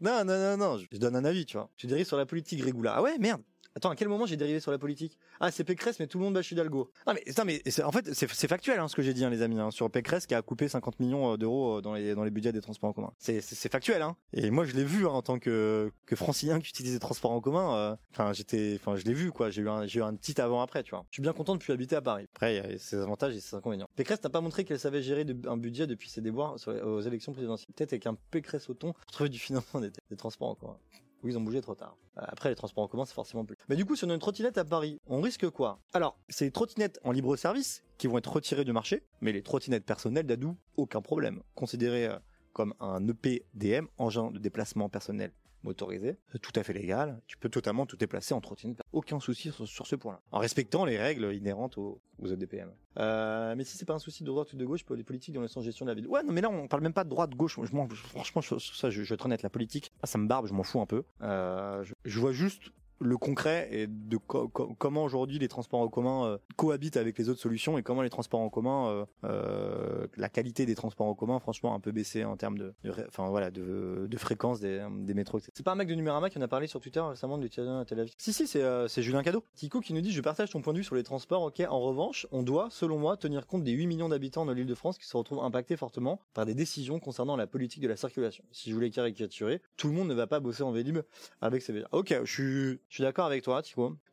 Non, non, non, non, je, donne un avis, tu vois. Tu dérives sur la politique Régoula. Ah ouais, merde. Attends, à quel moment j'ai dérivé sur la politique? Ah, c'est Pécresse, mais tout le monde bâche Hidalgo. Non, mais, non, mais en fait, c'est factuel hein, ce que j'ai dit, hein, les amis, hein, sur Pécresse qui a coupé 50 millions euh, d'euros euh, dans les, dans budgets des transports en commun. C'est factuel, hein. Et moi, je l'ai vu en tant que, que francilien qui utilise les transports en commun. Euh, enfin, j'étais, enfin, je l'ai vu, quoi. J'ai eu un, eu un petit avant-après, tu vois. Je suis bien content de plus habiter à Paris. Après, il y a ses avantages et ses inconvénients. Pécresse n'a pas montré qu'elle savait gérer un budget depuis ses déboires aux élections présidentielles. Peut-être avec un Pécresse au ton trouver du financement des, des transports en commun où ils ont bougé trop tard. Euh, après, les transports en commun, c'est forcément plus. Mais du coup, sur une trottinette à Paris, on risque quoi? Alors, c'est les trottinettes en libre service qui vont être retirées du marché, mais les trottinettes personnelles d'Adou, aucun problème. Considérées euh, comme un EPDM, engin de déplacement personnel motorisé, tout à fait légal. Tu peux totalement tout déplacer en trottinette. Aucun souci sur, ce point-là. En respectant les règles inhérentes aux, aux EDPM. Euh, mais si c'est pas un souci de droite ou de gauche, pour les politiques dans le sens gestion de la ville. Ouais, non, mais là, on parle même pas de droite, gauche. Je, franchement, je, ça, je, je être honnête, la politique, ça me barbe, je m'en fous un peu. Euh, je vois juste le concret et de comment aujourd'hui les transports en commun euh, cohabitent avec les autres solutions et comment les transports en commun, euh, euh, la qualité des transports en commun, franchement, un peu baissé en termes de, enfin voilà, de, fréquence des, des métros. C'est pas un mec de Numérama qui en a parlé sur Twitter récemment de Tel Aviv. Si si, c'est Julien Cadeau. Kiko qui nous dit je partage ton point de vue sur les transports. Ok, en revanche, on doit, selon moi, tenir compte des 8 millions d'habitants de l'Île-de-France qui se retrouvent impactés fortement par des décisions concernant la politique de la circulation. Si je voulais caricaturer, tout le monde ne va pas bosser en Vélib avec ses Ok, je suis je suis d'accord avec toi.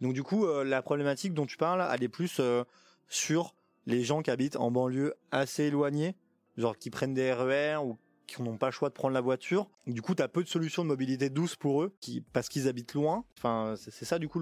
Donc du coup, euh, la problématique dont tu parles, elle est plus euh, sur les gens qui habitent en banlieue assez éloignés, genre qui prennent des RER ou qui n'ont pas le choix de prendre la voiture. Du coup, tu as peu de solutions de mobilité douce pour eux, parce qu'ils habitent loin. Enfin, c'est ça du coup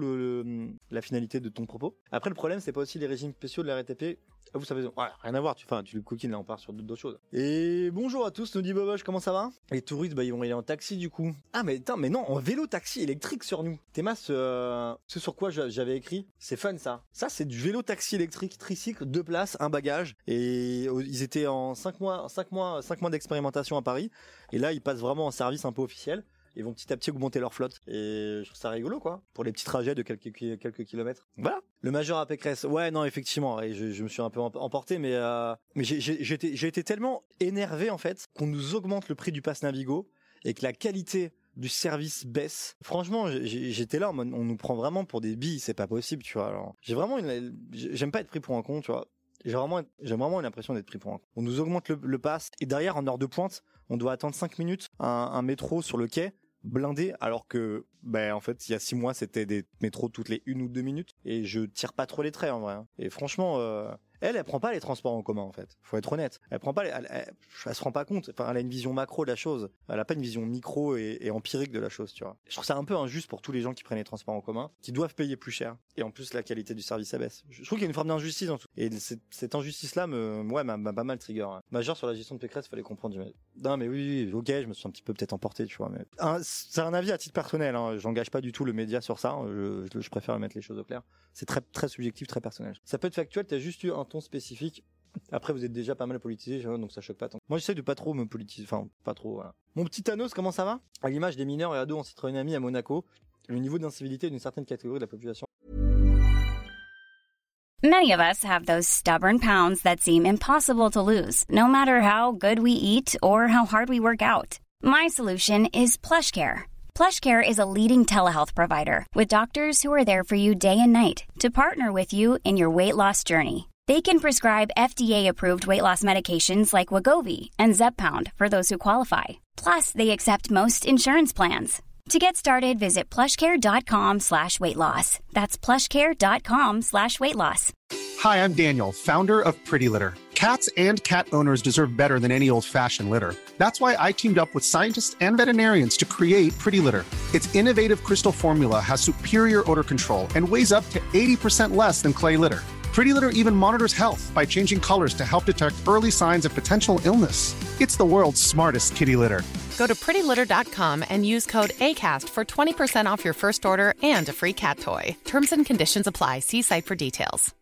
la finalité de ton propos. Après, le problème, c'est pas aussi les régimes spéciaux de la RTP ah, vous savez, rien à voir, tu, tu le coquines, là, on part sur d'autres choses. Et bonjour à tous, nous dit comment ça va? Les touristes, bah, ils vont aller en taxi, du coup. Ah, mais mais non, en vélo-taxi électrique sur nous. Théma, ce, ce sur quoi j'avais écrit, c'est fun, ça. Ça, c'est du vélo-taxi électrique, tricycle, deux places, un bagage. Et ils étaient en 5 mois, 5 mois, 5 mois d'expérimentation à Paris. Et là, ils passent vraiment en service un peu officiel ils vont petit à petit augmenter leur flotte. Et je trouve ça rigolo, quoi, pour les petits trajets de quelques, quelques kilomètres. Voilà. Le majeur à Pécresse. Ouais, non, effectivement, je, me suis un peu emporté, mais, euh, mais j'ai été tellement énervé, en fait, qu'on nous augmente le prix du pass Navigo et que la qualité du service baisse. Franchement, j'étais là, on nous prend vraiment pour des billes, c'est pas possible, tu vois. J'ai vraiment j'aime pas être pris pour un con, tu vois. J'ai vraiment, j'ai vraiment l'impression d'être pris pour un con. On nous augmente le, le pass et derrière, en heure de pointe, on doit attendre 5 minutes un, un métro sur le quai blindé alors que ben en fait il y a six mois c'était des métros toutes les une ou deux minutes et je tire pas trop les traits en vrai hein. et franchement euh, elle, elle prend pas les transports en commun en fait. Faut être honnête. Elle prend pas, les, elle, se rend pas compte. Enfin, elle a une vision macro de la chose. Elle a pas une vision micro et, empirique de la chose, tu vois. Je trouve ça un peu injuste pour tous les gens qui prennent les transports en commun, qui doivent payer plus cher. Et en plus, la qualité du service abaisse. Je trouve qu'il y a une forme d'injustice en tout. Et cette, injustice-là me, ouais, m'a pas mal trigger. Hein. Majeur sur la gestion de Pécresse, fallait comprendre. Non, mais oui, ok, je me suis un petit peu peut-être emporté, tu vois. Mais c'est un avis à titre personnel. Hein. J'engage pas du tout le média sur ça. Je, je, je préfère mettre les choses au clair. C'est très, très subjectif, très personnel. Ça peut être factuel. T'as juste eu un ton spécifique après, vous êtes déjà pas mal politisé, donc ça choque pas tant. Moi, j'essaie de pas trop me politiser, enfin, pas trop, voilà. Mon petit Thanos, comment ça va? À l'image des mineurs et ados en amie à Monaco, le niveau d'incivilité d'une certaine catégorie de la population. Many of us have those stubborn pounds that seem impossible to lose, no matter how good we eat or how hard we work out. My solution is PlushCare. PlushCare is a leading telehealth provider with doctors who are there for you day and night to partner with you in your weight loss journey. They can prescribe FDA-approved weight loss medications like Wagovi and Zepbound for those who qualify. Plus, they accept most insurance plans. To get started, visit plushcare.com slash weight loss. That's plushcare.com slash weight loss. Hi, I'm Daniel, founder of Pretty Litter. Cats and cat owners deserve better than any old-fashioned litter. That's why I teamed up with scientists and veterinarians to create Pretty Litter. Its innovative crystal formula has superior odor control and weighs up to 80% less than clay litter. Pretty Litter even monitors health by changing colors to help detect early signs of potential illness. It's the world's smartest kitty litter. Go to prettylitter.com and use code ACAST for 20% off your first order and a free cat toy. Terms and conditions apply. See site for details.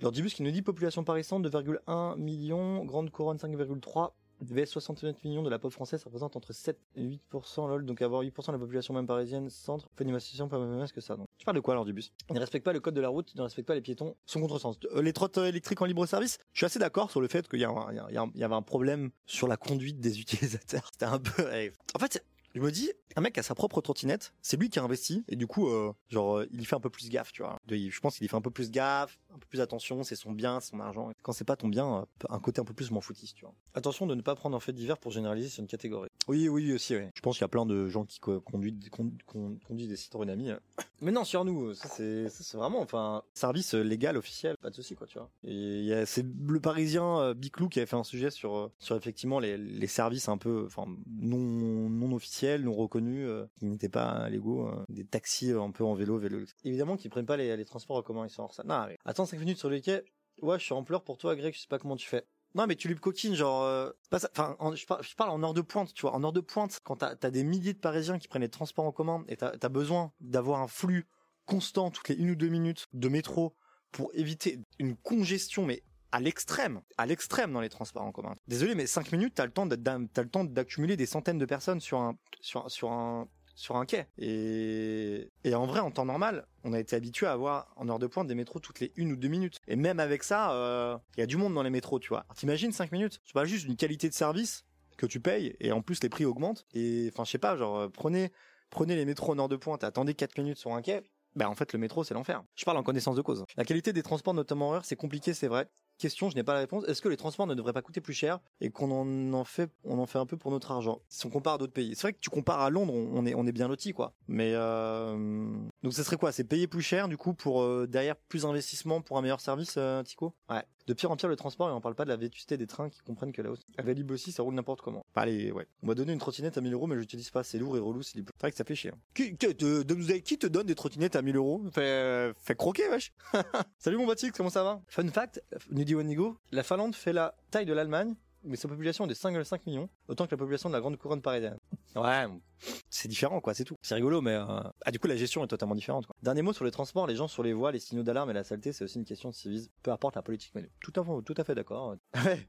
Leur début, ce qui nous dit population Paris 2,1 million, Grande Couronne 5,3 vs 69 millions de la pop française, ça représente entre 7 et 8%, lol, donc avoir 8% de la population même parisienne, centre, fait une massification pas même que ça, donc. Tu parles de quoi alors du bus? Il ne respecte pas le code de la route, il ne respecte pas les piétons, son contresens. Euh, les trottes électriques en libre service, je suis assez d'accord sur le fait qu'il y, a un- il y avait un problème sur la conduite des utilisateurs. C'était un peu... eh, En fait, je me dis, un mec a sa propre trottinette, c'est lui qui a investi, et du coup, euh, genre, euh, il y fait un peu plus gaffe, tu vois. Je pense qu'il y fait un peu plus gaffe, un peu plus attention, c'est son bien, son argent. Quand c'est pas ton bien, euh, un côté un peu plus m'en foutiste, tu vois. Attention de ne pas prendre un fait divers pour généraliser sur une catégorie. Oui, oui, aussi, oui. Je pense qu'il y a plein de gens qui co- conduisent, con- con- conduisent des Ami. euh. Mais non, sur nous, c'est, vraiment, enfin, service euh, légal officiel, pas de souci, quoi, tu vois. Et c'est le Parisien Biclou qui avait fait un sujet sur, sur effectivement les, les services un peu, enfin, non, non officiels, non reconnus, qui n'étaient pas légaux, des taxis un peu en vélo, vélo. Évidemment qu'ils prennent pas les, transports en commun, ils sont hors ça. Non, mais 5 minutes sur les quais. Ouais, je suis en pleurs pour toi, Greg, je sais pas comment tu fais. Non, mais tu lui coquines, genre, euh. Enfin, en- je, parle, en heure de pointe, tu vois. En heure de pointe, quand t'as as des milliers de Parisiens qui prennent les transports en commun et t'as as besoin d'avoir un flux constant toutes les une ou deux minutes de métro pour éviter une congestion, mais à l'extrême, à l'extrême dans les transports en commun. Désolé, mais cinq minutes, le t'as le temps d'accumuler des centaines de personnes sur un, sur, sur un, sur un quai. Et, en vrai, en temps normal, on a été habitué à avoir en heure de pointe des métros toutes les une ou deux minutes. Et même avec ça, euh, il y a du monde dans les métros, tu vois. T'imagines cinq minutes? C'est pas juste une qualité de service que tu payes et en plus les prix augmentent. Et enfin, je sais pas, genre euh, prenez prenez les métros en heure de pointe, attendez 4 minutes sur un quai. Ben en fait le métro c'est l'enfer. Je parle en connaissance de cause. La qualité des transports notamment horaires c'est compliqué c'est vrai. Question, je n'ai pas la réponse. Est-ce que les transports ne devraient pas coûter plus cher et qu'on en, fait, on en fait un peu pour notre argent? Si on compare à d'autres pays, c'est vrai que tu compares à Londres, on on est, on est bien loti quoi. Mais euh, donc ce serait quoi? C'est payer plus cher du coup pour euh, derrière plus d'investissement pour un meilleur service, euh, Tico? Ouais. De pire en pire le transport et on parle pas de la vétusté des trains qui comprennent que la hausse. À aussi ça roule n'importe comment. Bah, allez, ouais. On m'a donné une trottinette à 1000 euros mais je l'utilise pas. C'est lourd et relou. C'est libre. C'est vrai que ça fait chier. hein. Qui, qui, de, de- qui te donne des trottinettes à 1000 euros? Fais, fais croquer wesh. Salut mon Batix, comment ça va? Fun fact, nous dit Wanigo, la Finlande fait la taille de l'Allemagne, mais sa population est de 5,5 millions, autant que la population de la grande couronne parisienne. Ouais, c'est différent quoi, c'est tout. C'est rigolo, mais euh, ah du coup la gestion est totalement différente. Quoi. Dernier mot sur les transports, les gens sur les voies, les signaux d'alarme et la saleté, c'est aussi une question de civisme. Peu importe la politique menée. Tout à fait, tout à fait d'accord. Ouais.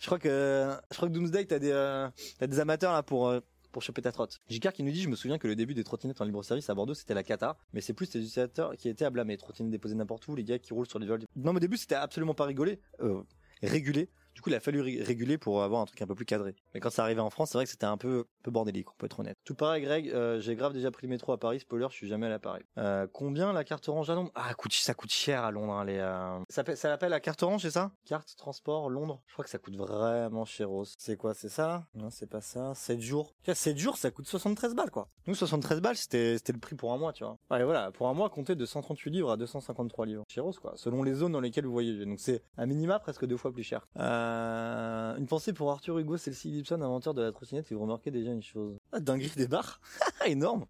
Je crois que je crois que Doomsday t'as des euh, t'as des amateurs là pour euh, pour choper ta trotte. Jicard qui nous dit, je me souviens que le début des trottinettes en libre service à Bordeaux, c'était la cata, mais c'est plus les utilisateurs qui étaient à blâmer. Trottinettes déposées n'importe où, les gars qui roulent sur les vols. Non, mais au début, c'était absolument pas rigolé, euh, régulé. Du coup, il a fallu ré- réguler pour avoir un truc un peu plus cadré. Mais quand ça arrivait en France, c'est vrai que c'était un peu, peu bordélique, on peut être honnête. Tout pareil, Greg, euh, j'ai grave déjà pris le métro à Paris, spoiler, je suis jamais allé à Paris. Euh, combien la carte orange à Londres? Ah, ça coûte cher à Londres, hein, les, euh... ça, l'appelle la carte orange, c'est ça? Carte transport Londres. Je crois que ça coûte vraiment cher. C'est quoi, c'est ça? Non, c'est pas ça. 7 jours. Tiens, 7 jours, ça coûte 73 balles, quoi. Nous, 73 balles, c'était, le prix pour un mois, tu vois. Ouais, voilà, pour un mois, compter de 138 livres à 253 livres. Chéros, quoi. Selon les zones dans lesquelles vous voyagez. Donc c'est, à minima, presque deux fois plus cher. Une pensée pour Arthur Hugo, celle-ci Gibson, inventeur de la trottinette, et vous remarquez déjà une chose. Ah, dinguerie des bars. Énorme.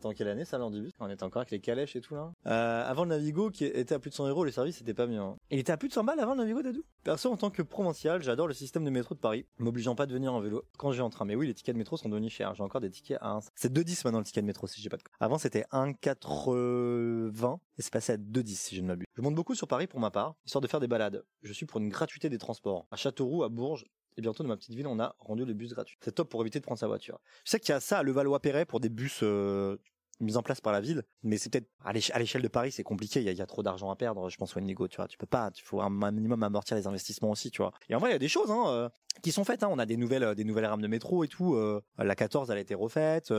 Dans quelle année ça, l'Ordibus On était encore avec les calèches et tout là. Euh, avant le Navigo qui était à plus de 100 euros, le service était pas mieux. hein. Il était à plus de 100 balles avant le Navigo d'Adou? Perso, en tant que provincial, j'adore le système de métro de Paris, m'obligeant pas de venir en vélo quand je vais en train. Mais oui, les tickets de métro sont devenus chers. J'ai encore des tickets à 1. C'est 2,10 maintenant le ticket de métro si j'ai pas de. Avant c'était 1,80 et c'est passé à 2,10 si je ne m'abuse. Je monte beaucoup sur Paris pour ma part, histoire de faire des balades. Je suis pour une gratuité des transports. À Châteauroux, à Bourges, et bientôt dans ma petite ville, on a rendu le bus gratuit. C'est top pour éviter de prendre sa voiture. Je sais qu'il y a ça à Levallois-Perret pour des bus euh, mis en place par la ville, mais c'est peut-être à l'éche- à l'échelle de Paris, c'est compliqué. Il y, a, trop d'argent à perdre. Je pense au tu vois. Tu peux pas. Il faut un minimum amortir les investissements aussi, tu vois. Et en vrai, il y a des choses hein, euh, qui sont faites. Hein. On a des nouvelles, euh, des nouvelles rames de métro et tout. la 14, elle a été refaite.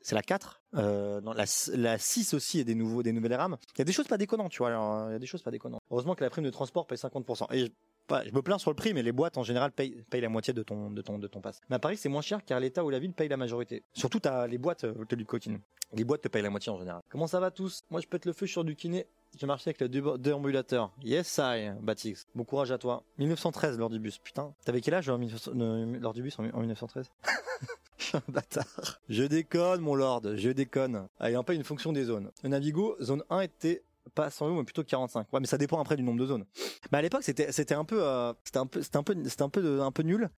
c'est la 4. Euh, non, la, la 6 aussi est des nouveaux, des nouvelles rames. Il y a des choses pas déconnantes, tu vois. Il y a des choses pas déconnantes. Heureusement que la prime de transport paye 50%. Et je me plains sur le prix, mais les boîtes en général payent, la moitié de ton, de ton, de ton pass. Mais à Paris, c'est moins cher car l'État ou la ville paye la majorité. Surtout, t'as les boîtes, euh, te lui coquine. Les boîtes te payent la moitié en général. Comment ça va tous? Moi, je pète le feu sur du kiné. J'ai marché avec le dé- déambulateur. Yes, I, Batix. Bon courage à toi. 1913, lors du bus. Putain, t'avais quel âge en 1900 euh, lors du bus en, en 1913 Je suis un bâtard. Je déconne, mon lord, je déconne. Ayant pas une fonction des zones. Le Navigo, zone 1 était pas 100 euros, mais plutôt 45. Ouais, mais ça dépend après du nombre de zones. Mais à l'époque, c'était, c'était un peu, un peu, nul.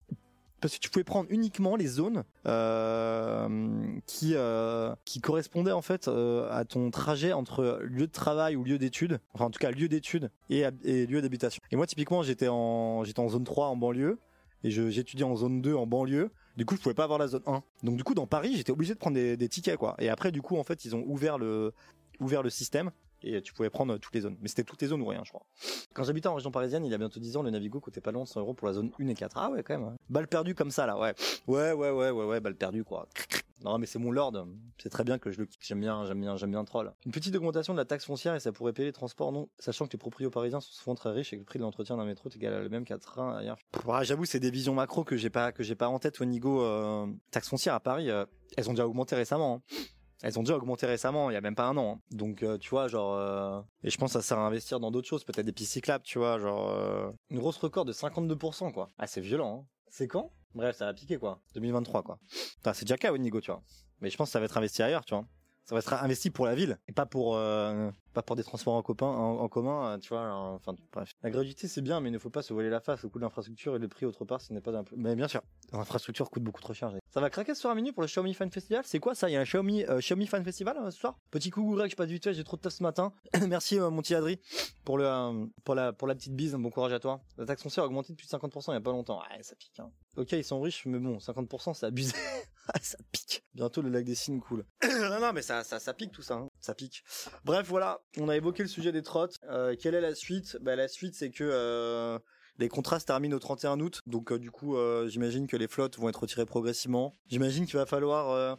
Parce que tu pouvais prendre uniquement les zones euh, qui euh, qui correspondaient en fait euh, à ton trajet entre lieu de travail ou lieu d'études, enfin en tout cas lieu d'études et, lieu d'habitation. Et moi typiquement j'étais en zone 3 en banlieue et j'étudiais en zone 2 en banlieue. Du coup, je pouvais pas avoir la zone 1. Donc du coup, dans Paris, j'étais obligé de prendre des, des tickets quoi. Et après, du coup, en fait, ils ont ouvert le système et tu pouvais prendre toutes les zones. Mais c'était toutes les zones ou rien, je crois. Quand j'habitais en région parisienne, il y a bientôt 10 ans, le Navigo coûtait pas loin de 100 euros pour la zone 1 et 4. Ah ouais, quand même. Balle perdue comme ça là, ouais. Ouais, ouais, ouais, ouais, ouais, balle perdue quoi. Non mais c'est mon lord, c'est très bien que je le kiffe, j'aime bien, j'aime bien, j'aime bien troll. Une petite augmentation de la taxe foncière et ça pourrait payer les transports, non? Sachant que les proprios parisiens sont souvent très riches et que le prix de l'entretien d'un métro est égal à le même qu'un train J'avoue, c'est des visions macro que j'ai pas, pas en tête au niveau euh, taxe foncière à Paris. euh, elles ont déjà augmenté récemment. hein. Elles ont déjà augmenté récemment, il y a même pas un an. hein. Donc euh, tu vois, genre, euh, et je pense que ça sert à investir dans d'autres choses, peut-être des pistes cyclables, tu vois, genre euh, une grosse record de 52%, quoi. Ah, c'est violent. Hein. C'est quand? Bref, ça va piquer, quoi. 2023, quoi. Enfin, c'est déjà le cas, Wenigo, tu vois. Mais je pense que ça va être investi ailleurs, tu vois. Ça va être investi pour la ville et pas pour euh, pas pour des transports en, commun, euh, tu vois. alors. La gratuité c'est bien, mais il ne faut pas se voiler la face. Le coût de l'infrastructure et le prix autre part, ce n'est pas un. Mais bien sûr, l'infrastructure coûte beaucoup trop cher. Ça va craquer ce soir à minuit pour le Xiaomi Fan Festival? C'est quoi ça? Il y a un Xiaomi euh, Xiaomi Fan Festival ce soir? Petit coucou Greg, je passe vite fait, j'ai trop de taf ce matin. Merci mon petit Adri pour le pour la pour la petite bise. Bon courage à toi. La taxe foncière a augmenté de plus de 50% il y a pas longtemps. Ouais, ça pique. Hein. Ok, ils sont riches, mais bon, 50% c'est abusé. Ah, ça pique. Bientôt le lac des Cygnes coule. non, non, mais ça, ça, ça pique tout ça. hein. Ça pique. Bref, voilà. On a évoqué le sujet des trottes. Euh, quelle est la suite? Bah, La suite, c'est que euh, les contrats se terminent au 31 août. Donc, euh, du coup, j'imagine que les flottes vont être retirées progressivement. J'imagine qu'il va falloir...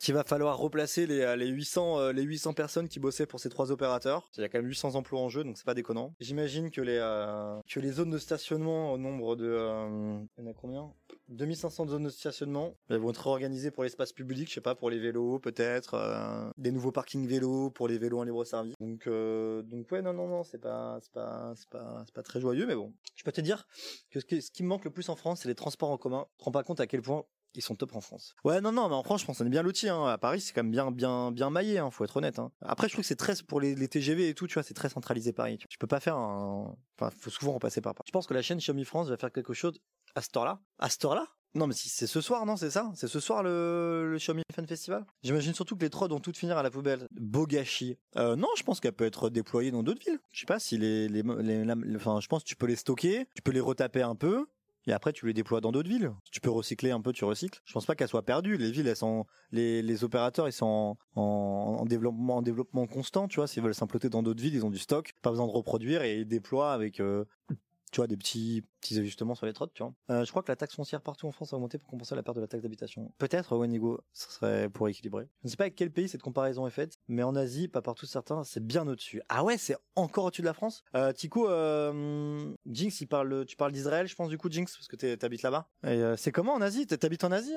qu'il va falloir replacer les, les 800 euh, les 800 personnes qui bossaient pour ces trois opérateurs. Il y a quand même 800 emplois en jeu, donc c'est pas déconnant. J'imagine que les euh, que les zones de stationnement au nombre de euh, il y en a combien? 2500 zones de stationnement. Elles vont être organisées pour l'espace public, je sais pas, pour les vélos peut-être, euh, des nouveaux parkings vélos pour les vélos en libre service. Donc, euh, donc ouais, non, non, non, c'est pas, c'est pas, c'est pas, c'est pas très joyeux, mais bon. Je peux te dire que ce qui, me manque le plus en France, c'est les transports en commun. Je te rends pas compte à quel point ils sont top en France. Ouais, non, non, mais en France, je pense qu'on est bien lotis. Hein. À Paris, c'est quand même bien, bien, bien maillé. Hein, faut être honnête. Hein. Après, je trouve que c'est très pour les, les TGV et tout, tu vois, c'est très centralisé Paris. Tu peux pas faire un. Enfin, faut souvent repasser par. Je pense que la chaîne Xiaomi France va faire quelque chose à ce heure-là. À ce heure-là Non, mais si c'est ce soir, non, c'est ça? C'est ce soir le, le Xiaomi Fan Festival? J'imagine surtout que les trods vont toutes finir à la poubelle. Beau gâchis. Euh, non, je pense qu'elle peut être déployée dans d'autres villes. Je sais pas si les, les, enfin, je pense que tu peux les stocker, tu peux les retaper un peu. Et après, tu les déploies dans d'autres villes. Tu peux recycler un peu, tu recycles. Je pense pas qu'elles soient perdues. Les villes, elles sont, les, les opérateurs, ils sont en, en, en développement, en développement constant, tu vois. S'ils veulent s'implanter dans d'autres villes, ils ont du stock. Pas besoin de reproduire et ils déploient avec, euh, tu vois, des petits, petits ajustements sur les trottes, tu vois. Euh, je crois que la taxe foncière partout en France a augmenté pour compenser la perte de la taxe d'habitation. Peut-être, Wenigo, ce serait pour équilibrer. Je ne sais pas avec quel pays cette comparaison est faite, mais en Asie, pas partout certains, c'est bien au-dessus. Ah ouais, c'est encore au-dessus de la France? Euh, Tico, euh, Jinx, il parle, tu parles d'Israël, je pense du coup, Jinx, parce que t'es- t'habites là-bas. Euh, c'est comment en Asie? T'habites en Asie,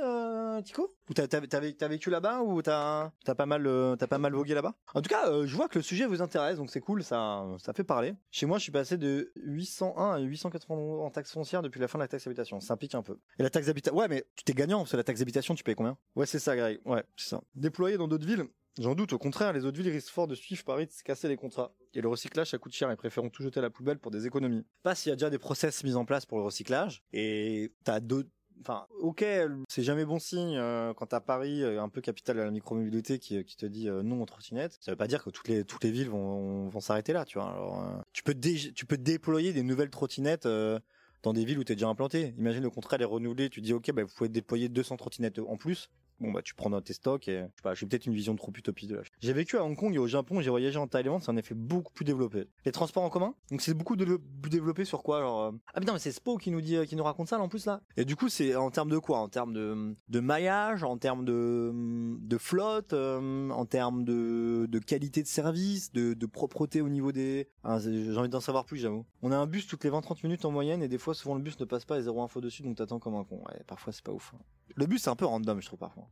Tico? Ou t'as vécu là-bas ou t'as pas mal t'as pas mal vogué là-bas? En tout cas, je vois que le sujet vous intéresse, donc c'est cool, ça ça fait parler. Chez moi, je suis passé de 801 à 880 en taxe foncière depuis la fin de la taxe d'habitation. Ça pique un peu. Et la taxe d'habitation, ouais, mais tu t'es gagnant parce que la taxe d'habitation, tu payes combien? Ouais, c'est ça, Greg. Ouais, c'est ça. Déployé dans d'autres villes. J'en doute, au contraire, les autres villes risquent fort de suivre Paris de se casser les contrats. Et le recyclage, ça coûte cher, ils préfèrent tout jeter à la poubelle pour des économies. Pas s'il y a déjà des process mis en place pour le recyclage, et t'as d'autres Enfin, ok, c'est jamais bon signe euh, quand t'as Paris, euh, un peu capitale de la micromobilité, qui, qui te dit euh, non aux trottinettes. Ça veut pas dire que toutes les toutes les villes vont vont s'arrêter là, tu vois. Alors, euh, tu peux dé- tu peux déployer des nouvelles trottinettes euh, dans des villes où t'es déjà implanté. Imagine le contrat, elle est renouvelée, tu dis ok, bah vous pouvez déployer 200 trottinettes en plus. Bon bah tu prends dans tes stocks et je sais pas, j'ai peut-être une vision trop utopiste de la. J'ai vécu à Hong Kong et au Japon, j'ai voyagé en Thaïlande, c'est en effet beaucoup plus développé. Les transports en commun, donc c'est beaucoup plus développé sur quoi alors euh, Ah non mais c'est Spo qui nous dit qui nous raconte ça là, en plus là. Et du coup c'est en termes de quoi? En termes de de maillage, en termes de de flotte, euh, en termes de de qualité de service, de de propreté au niveau des. Ah, j'ai envie d'en savoir plus j'avoue. On a un bus toutes les 20-30 minutes en moyenne et des fois souvent le bus ne passe pas et zéro info dessus donc t'attends comme un con. Ouais, parfois c'est pas ouf. hein. Le bus c'est un peu random je trouve parfois.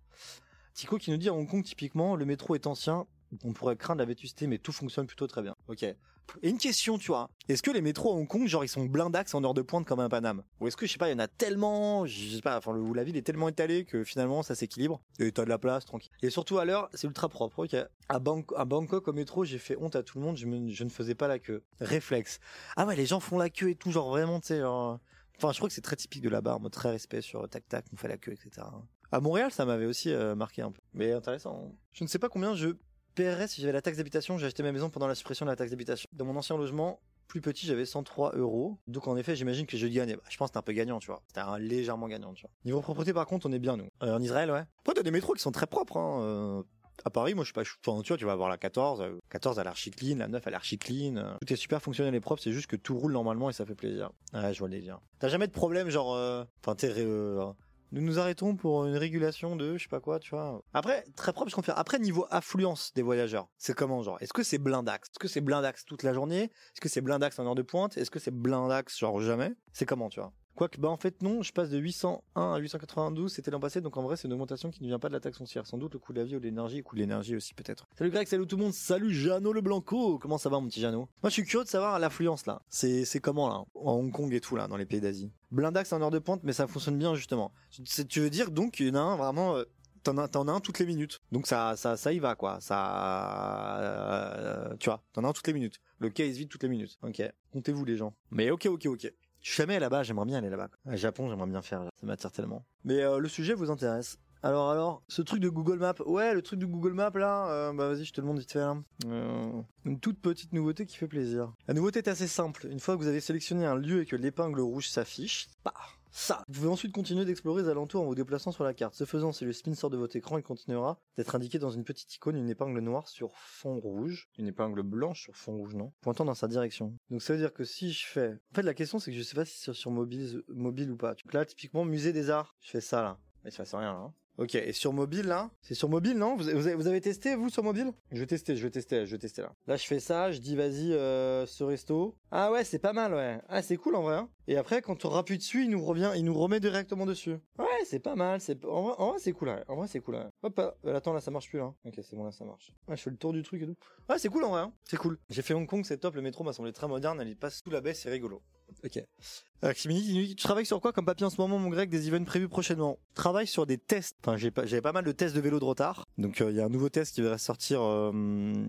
Tico qui nous dit à Hong Kong typiquement le métro est ancien, on pourrait craindre la vétusté mais tout fonctionne plutôt très bien. Ok. Et une question tu vois, est-ce que les métros à Hong Kong genre ils sont blindax en heure de pointe comme un Paname? Ou est-ce que je sais pas il y en a tellement, je sais pas, enfin le- la ville est tellement étalée que finalement ça s'équilibre et t'as de la place tranquille. Et surtout à l'heure c'est ultra propre. Ok. À, Bang- à Bangkok au métro j'ai fait honte à tout le monde, je, je ne faisais pas la queue. Réflexe. Ah ouais les gens font la queue et tout genre vraiment tu sais genre. Enfin je crois que c'est très typique de là-bas, très respect sur tac tac, on fait la queue etc. À Montréal, ça m'avait aussi euh, marqué un peu. Mais intéressant. Je ne sais pas combien je paierais si j'avais la taxe d'habitation. J'ai acheté ma maison pendant la suppression de la taxe d'habitation. Dans mon ancien logement, plus petit, j'avais 103 euros. Donc en effet, j'imagine que je gagnais. Bah, je pense que c'était un peu gagnant, tu vois. C'était un légèrement gagnant, tu vois. Niveau propreté, par contre, on est bien, nous. Euh, en Israël, ouais. Après, t'as des métros qui sont très propres, hein. euh, à Paris, moi je suis pas enfin, tu vois, tu vas avoir la 14, euh, 14 à l'archi clean, la 9 à l'archi clean. euh, Tout est super fonctionnel et propre, c'est juste que tout roule normalement et ça fait plaisir. Ouais, je vois les dire. T'as jamais de problème genre euh, enfin t'es euh, nous nous arrêtons pour une régulation de je sais pas quoi, tu vois. Après, très propre, je confirme. Après, niveau affluence des voyageurs, c'est comment, genre? Est-ce que c'est blindax? Est-ce que c'est blindax toute la journée? Est-ce que c'est blindax en heure de pointe? Est-ce que c'est blindax genre jamais? C'est comment, tu vois? Quoique, bah en fait non, je passe de 801 à 892, c'était l'an passé, donc en vrai c'est une augmentation qui ne vient pas de la taxe foncière. Sans doute le coût de la vie ou de l'énergie, le coût de l'énergie aussi peut-être. Salut Greg, salut tout le monde, salut Jeannot le Blanco, comment ça va mon petit Jeannot? Moi je suis curieux de savoir l'affluence là, c'est comment là, en Hong Kong et tout là, dans les pays d'Asie. Blindax en heure de pointe, mais ça fonctionne bien justement. Tu veux dire donc qu'il y en a un vraiment... euh, T'en as, as un toutes les minutes. Donc ça, ça, ça y va, quoi. Ça, euh, tu vois, t'en as un toutes les minutes. Le il se vide toutes les minutes. Ok. Comptez-vous les gens. Mais ok, ok, ok. Je suis jamais là-bas, j'aimerais bien aller là-bas. quoi. Japon, j'aimerais bien faire. Ça m'attire tellement. Mais euh, le sujet vous intéresse. Alors, alors, ce truc de Google Maps, ouais, le truc de Google Maps là, euh, bah vas-y, je te le montre vite fait. Euh, une toute petite nouveauté qui fait plaisir. La nouveauté est assez simple. Une fois que vous avez sélectionné un lieu et que l'épingle rouge s'affiche, bah, ça. Vous pouvez ensuite continuer d'explorer les alentours en vous déplaçant sur la carte. Ce faisant, si le spin sort de votre écran, il continuera d'être indiqué dans une petite icône une épingle noire sur fond rouge, une épingle blanche sur fond rouge, non Pointant dans sa direction. Donc ça veut dire que si je fais... En fait, la question c'est que je sais pas si c'est sur mobile, ou pas. Là, typiquement, musée des arts, je fais ça là. Mais ça fait rien là. Ok, et sur mobile là? C'est sur mobile non? Vous, avez, testé vous sur mobile? Je vais tester, je vais tester, je vais tester là. Là je fais ça, je dis vas-y euh, ce resto. Ah ouais c'est pas mal ouais. Ah c'est cool en vrai. hein. Et après quand on rappuie dessus il nous revient, il nous remet directement dessus. Ouais c'est pas mal, c'est en vrai, c'est cool. En vrai c'est cool. Hop Euh, attends là ça marche plus là. Ok c'est bon là ça marche. Ouais je fais le tour du truc et tout. Ouais c'est cool en vrai. hein. C'est cool. J'ai fait Hong Kong c'est top, le métro m'a semblé très moderne, elle passe sous la baie c'est rigolo. Ok. Euh, Ximini tu travailles sur quoi comme papier en ce moment, mon grec Des events prévus prochainement? Je travaille sur des tests. Enfin, j'avais pas mal de tests de vélo de retard. Donc, euh, il y a un nouveau test qui devrait sortir, euh,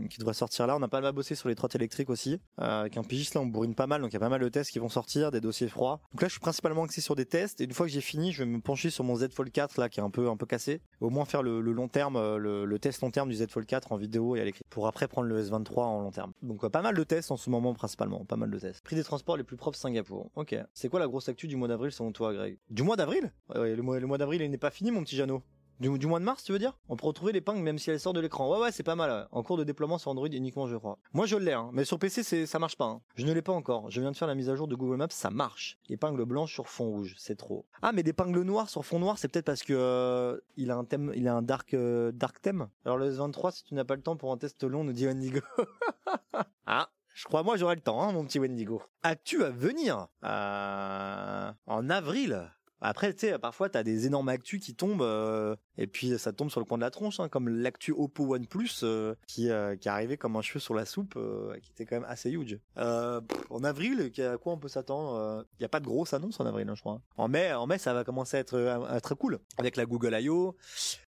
qui devrait sortir là. On a pas mal bossé sur les trottes électriques aussi. Avec un pigiste là, on bourrine pas mal. Donc, il y a pas mal de tests qui vont sortir, des dossiers froids. Donc là, je suis principalement axé sur des tests. Et une fois que j'ai fini, je vais me pencher sur mon Z Fold 4 là, qui est un peu, un peu cassé. Au moins faire le, long terme, le, test long terme du Z Fold 4 en vidéo et à l'écrit. Pour après prendre le S23 en long terme. Donc, pas mal de tests en ce moment principalement. Pas mal de tests. Prix des transports les plus propres Singapour. Ok. C'est quoi la grosse actu du mois d'avril selon toi, Greg? Du mois d'avril? Ouais, le mois, le mois d'avril, il n'est pas fini, mon petit Jeannot. Du, mois de mars, tu veux dire? On peut retrouver l'épingle même si elle sort de l'écran. Ouais, ouais, c'est pas mal. En cours de déploiement sur Android uniquement, je crois. Moi, je l'ai, hein, mais sur PC, ça marche pas. hein. Je ne l'ai pas encore. Je viens de faire la mise à jour de Google Maps, ça marche. Épingle blanche sur fond rouge, c'est trop. Ah, mais d'épingle noire sur fond noir, c'est peut-être parce que euh, il a un thème, il a un dark, euh, dark thème? Alors le S23, si tu n'as pas le temps pour un test long, nous dit Wendigo. ah. Je crois moi j'aurai le temps, hein, mon petit Wendigo. As-tu à venir euh, en avril après, tu sais, parfois, t'as des énormes actus qui tombent, euh, et puis ça tombe sur le coin de la tronche, hein, comme l'actu Oppo OnePlus, euh, qui, qui est arrivé comme un cheveu sur la soupe, qui était quand même assez huge. En avril, à quoi on peut s'attendre Il n'y a pas de grosse annonce en avril, hein, je crois. En mai, en mai, ça va commencer à être, très cool, avec la Google I.O.,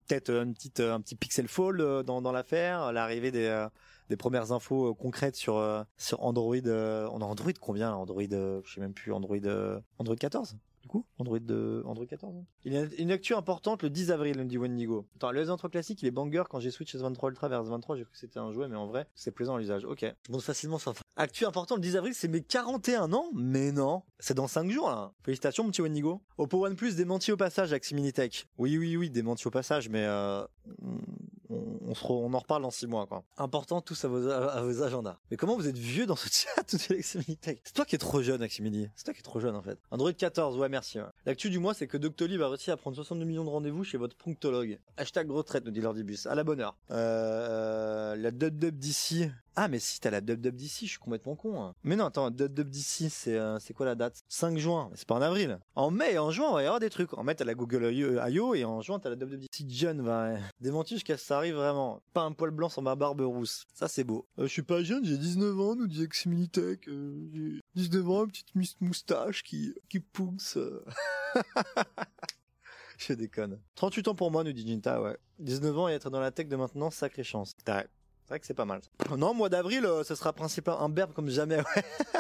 peut-être un petit Pixel dans, dans l'affaire, l'arrivée des... des premières infos euh, concrètes sur euh, Android. euh, on a Android combien? Android, je sais même plus. Android Android 14 du coup? Android de Android 14. hein. Il y a une actu importante le 10 avril, me dit Wendigo. Attends, le S23 classique, il est banger quand j'ai switch S23 Ultra vers S23, j'ai cru que c'était un jouet, mais en vrai, c'est plaisant à l'usage. Ok. Monte facilement sur. Actu important le 10 avril, c'est mes 41 ans? Mais non, c'est dans 5 jours là. Félicitations, mon petit Wendigo. Oppo OnePlus démenti au passage, Aximini Tech. Oui, oui, oui, démenti au passage, mais euh, on, en reparle dans 6 mois quoi. Important tous à vos, agendas. Mais comment vous êtes vieux dans ce chat, tout Aximini Tech C'est toi qui es trop jeune, Aximini. C'est toi qui es trop jeune en fait. Android 14, ouais, merci. L'actu du mois, c'est que Doctolib a réussi à prendre 62 millions de rendez-vous chez votre pronctologue. Hashtag retraite, nous dit Lordibus. À la bonne heure. Euh, la dub dub d'ici. Ah, mais si, t'as la d'ici, je suis complètement con. hein. Mais non, attends, d'ici, c'est euh, quoi la date? 5 juin, mais c'est pas en avril. En mai et en juin, il va y avoir des trucs. En mai, t'as la Google I.O. et en juin, t'as la d'ici. John va démentir jusqu'à ce que ça arrive vraiment. Pas un poil blanc sur ma barbe rousse. Ça, c'est beau. Euh, je suis pas jeune, j'ai 19 ans, nous dit Eximilitech. Euh, j'ai 19 ans, une petite moustache qui, qui pousse. euh. Je déconne. 38 ans pour moi, nous dit Jinta, ouais. 19 ans et être dans la tech de maintenant, sacrée chance. Ouais. C'est vrai que c'est pas mal. Non, mois d'avril, euh, ce sera principalement un berbe comme jamais,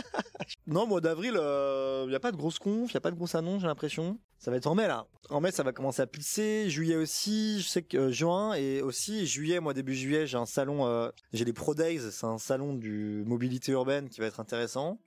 non, mois d'avril, il y a pas de grosse conf, y a pas de grosse annonce, j'ai l'impression. Ça va être en mai là. En mai, ça va commencer à pulser. Juillet aussi. Je sais que euh, juin et aussi juillet. Moi, début juillet, j'ai un salon. euh, j'ai les Pro Days. C'est un salon du mobilité urbaine qui va être intéressant.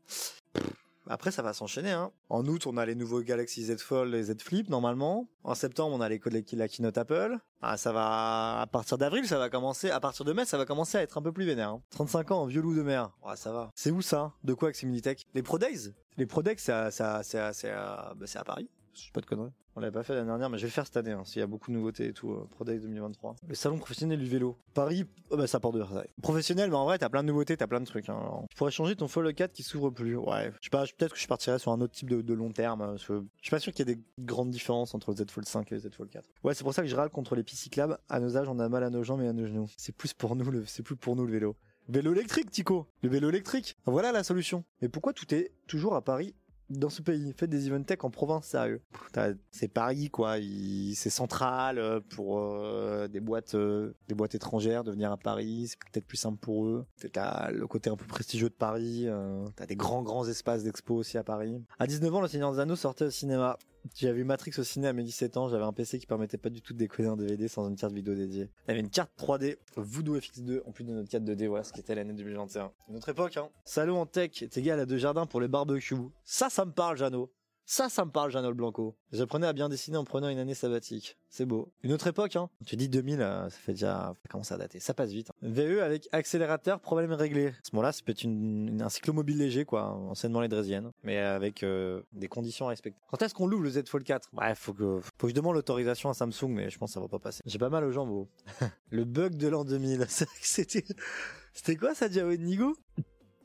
Après, ça va s'enchaîner. Hein. En août, on a les nouveaux Galaxy Z Fold et Z Flip normalement. En septembre, on a les la keynote Apple. Ah, ça va à partir d'avril, ça va commencer. À partir de mai, ça va commencer à être un peu plus vénère. hein. 35 ans, vieux loup de mer. Ouais, ça va. C'est où ça? De quoi avec Similitech Les Pro Days? Les Pro Days, c'est à, c'est à, bah, c'est à Paris. Je sais pas de conneries. On l'avait pas fait l'année dernière, mais je vais le faire cette année. Hein, s'il y a beaucoup de nouveautés et tout. euh, Pro Days 2023. Le salon professionnel du vélo. Paris, oh bah ça porte de Versailles. Professionnel, mais en vrai, t'as plein de nouveautés, t'as plein de trucs. Hein. Alors, Tu pourrais changer ton Fold 4 qui s'ouvre plus. Ouais. Je sais pas, peut-être que je partirais sur un autre type de, de long terme. euh, Je suis pas sûr qu'il y ait des grandes différences entre le Z Fold 5 et le Z Fold 4. Ouais, c'est pour ça que je râle contre les pistes cyclables. À nos âges, on a mal à nos jambes et à nos genoux. C'est plus pour nous le, c'est plus pour nous le vélo. Vélo électrique, Tico. Le vélo électrique. Voilà la solution. Mais pourquoi tout est toujours à Paris dans ce pays Faites des event tech en province, sérieux. C'est Paris, quoi. C'est central euh, pour euh, des boîtes, euh, des boîtes étrangères de venir à Paris. C'est peut-être plus simple pour eux. T'as le côté un peu prestigieux de Paris. euh, T'as des grands, grands espaces d'expo aussi à Paris. À 19 ans, Le Seigneur des Anneaux sortait au cinéma. J'avais vu Matrix au ciné à mes 17 ans, j'avais un PC qui permettait pas du tout de décoder un DVD sans une carte vidéo dédiée. Il y avait une carte 3D Voodoo FX2 en plus de notre carte 2D, voilà ce qui était l'année 2021. Une autre époque, hein. Salon en tech est égal à deux jardins pour les barbecues. Ça, ça me parle, Jeannot. Ça, ça me parle, Jeannot le Blanco. J'apprenais à bien dessiner en prenant une année sabbatique. C'est beau. Une autre époque, hein. Tu dis 2000, euh, ça fait déjà, ça commence à dater. Ça passe vite. hein. VE avec accélérateur, problème réglé. À ce moment-là, ça peut être un cyclomobile léger, quoi. Enseignement les Drésiennes. Mais avec euh, des conditions à respecter. Quand est-ce qu'on l'ouvre le Z Fold 4? Bref, faut que, faut que je demande l'autorisation à Samsung, mais je pense que ça va pas passer. J'ai pas mal aux jambes. Le bug de l'an 2000. C'est vrai que C'était, c'était quoi ça, Jao Nigo?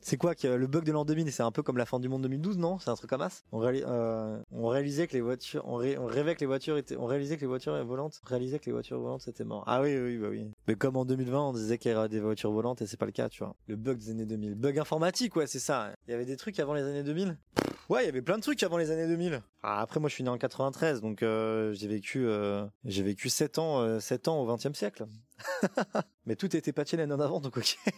C'est quoi que le bug de l'an 2000 C'est un peu comme la fin du monde 2012, non? C'est un truc comme réali- euh, on réalisait que les voitures, on, rêvait que les voitures étaient, on réalisait que les voitures volantes, on réalisait que les voitures volantes c'était mort. Ah oui, oui, bah oui. Mais comme en 2020, on disait qu'il y aurait des voitures volantes et c'est pas le cas, tu vois. Le bug des années 2000, bug informatique, ouais, c'est ça. Il y avait des trucs avant les années 2000. Ouais, il y avait plein de trucs avant les années 2000. Ah, après, moi, je suis né en 93, donc euh, j'ai vécu, euh, j'ai vécu 7 ans, euh, 7 ans au 20e siècle. Mais tout était patché l'année avant, donc ok.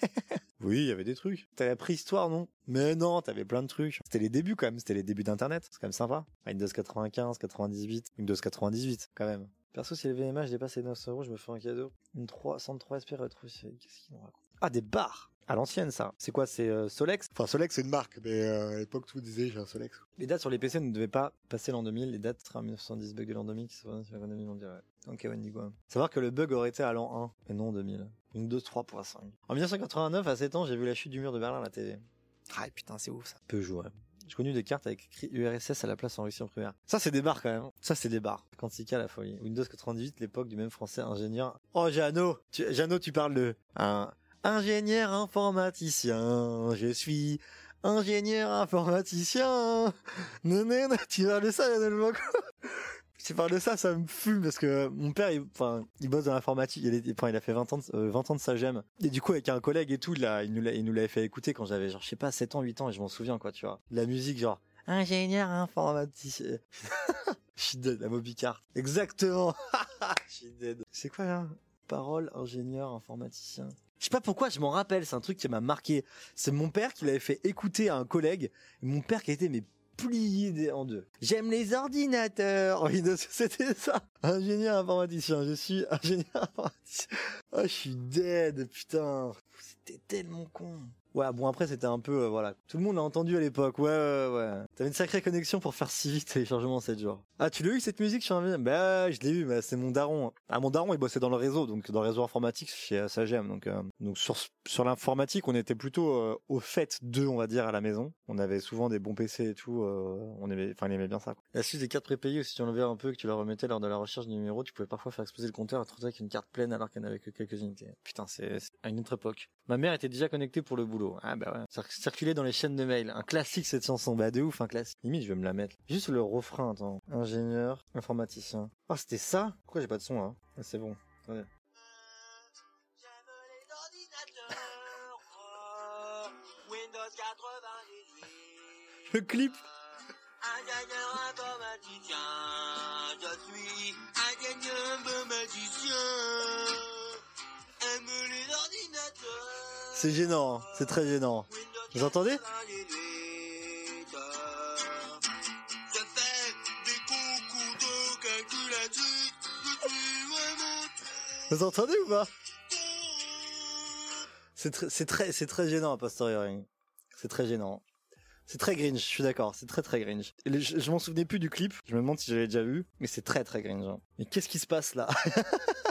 Oui, il y avait des trucs. T'as la préhistoire, non? Mais non, t'avais plein de trucs. C'était les débuts quand même, c'était les débuts d'Internet. C'est quand même sympa. Windows 95, 98, Windows 98 quand même. Perso, si le VMH dépasse les 900 euros, je me fais un cadeau. Une 303 SP retro. Qu'est-ce qu'il nous raconte Ah, des barres à l'ancienne, ça. C'est quoi C'est euh, Solex? Enfin, Solex, c'est une marque, mais euh, à l'époque, tout disait j'ai un Solex. Les dates sur les PC ne devaient pas passer l'an 2000. Les dates seraient en 1970, bug de l'an 2000 qui se sur l'économie mondiale. Ouais. Ok, Wendigo. Savoir que le bug aurait été à l'an 1 et non 2000. Windows 3.5. En 1989, à 7 ans, j'ai vu la chute du mur de Berlin à la télé. Ah putain, c'est ouf ça. Peu joué. J'ai connu des cartes avec écrit URSS à la place en Russie en primaire. Ça, c'est des barres quand même. Ça, c'est des barres. Quantica, la folie. Windows 98, l'époque du même français ingénieur. Oh, Jeannot tu, Jeannot, tu parles de... Un ingénieur informaticien. Je suis ingénieur informaticien. Non, non, tu parles de ça, Blanco tu parles de ça, ça me fume parce que mon père, il, enfin, il bosse dans l'informatique. Il, enfin, il a fait 20 ans, de, euh, 20 ans de SAGEM. Et du coup, avec un collègue et tout, il nous il nous l'avait fait écouter quand j'avais, genre, je sais pas, 7 ans, 8 ans, et je m'en souviens, quoi, tu vois. La musique, genre, ingénieur informaticien. Je suis dead, la Mobicart. Exactement. Je suis dead. C'est quoi, là? Parole, ingénieur, informaticien. Je sais pas pourquoi, je m'en rappelle, c'est un truc qui m'a marqué. C'est mon père qui l'avait fait écouter à un collègue. Mon père qui était, mais plié en deux. J'aime les ordinateurs. Windows, c'était ça. Ingénieur informaticien. Je suis ingénieur informaticien. Ah, je suis dead, putain. C'était tellement con. Ouais, bon après c'était un peu euh, voilà, tout le monde l'a entendu à l'époque. Ouais ouais ouais. T'avais une sacrée connexion pour faire si vite téléchargement 7 jours. Ah, tu l'as eu cette musique sur un Bah, je l'ai eu, mais c'est mon daron. Ah, mon daron, il bossait dans le réseau, donc dans le réseau informatique chez Sagem. Donc euh, donc sur sur l'informatique, on était plutôt euh, au fait d'eux, on va dire à la maison. On avait souvent des bons PC et tout, on aimait enfin il aimait bien ça. La suite des cartes prépayées, si tu enlevais un peu que tu la remettais lors de la recherche du numéro, tu pouvais parfois faire exploser le compteur et te retrouver avec une carte pleine alors qu'elle n'avait que quelques unités. Putain, c'est à une autre époque. Ma mère était déjà connectée pour le boulot. Ah bah ouais. Cir- Circulait dans les chaînes de mail. Un classique cette chanson. Bah de ouf, un classique. Limite, je vais me la mettre. Juste le refrain, attends. Ingénieur, informaticien. Ah, c'était ça? Pourquoi j'ai pas de son là ah, C'est bon. Attendez. Windows 98. Le clip Ingénieur informaticien, je suis ingénieur informaticien. Aime les ordinateurs. C'est gênant, hein. c'est très gênant. Vous entendez? 98. Je fais des coucous de magique, je suis vraiment Vous entendez ou pas? C'est très, très, c'est très gênant, a posteriori. C'est très gênant. C'est très cringe, je suis d'accord, c'est très très le- je je m'en souvenais plus du clip, je me demande si j'avais déjà vu, mais c'est très très cringe. hein. Mais qu'est-ce qui se passe là?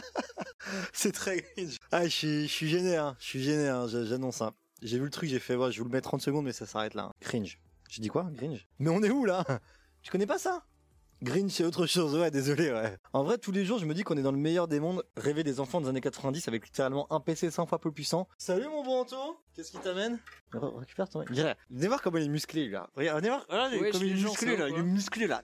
C'est très cringe. Ah, je suis, je suis gêné, hein. Je suis gêné, hein. j'a- J'annonce, hein. J'ai vu le truc, j'ai fait, ouais, je vous le mets 30 secondes, mais ça s'arrête là. hein. Cringe. J'ai dit quoi Cringe? Mais on est où là? Tu connais pas ça? Green, c'est autre chose, ouais, désolé, ouais. En vrai, tous les jours, je me dis qu'on est dans le meilleur des mondes, rêver des enfants des années 90 avec littéralement un PC 100 fois plus puissant. Salut mon bon Anto Qu'est-ce qui t'amène? Re- Récupère ton... Venez voir comment il est musclé, lui, là. Regarde, venez voir, regardez Ouais, comme je il est gens, musclé, là. Il est musclé, là.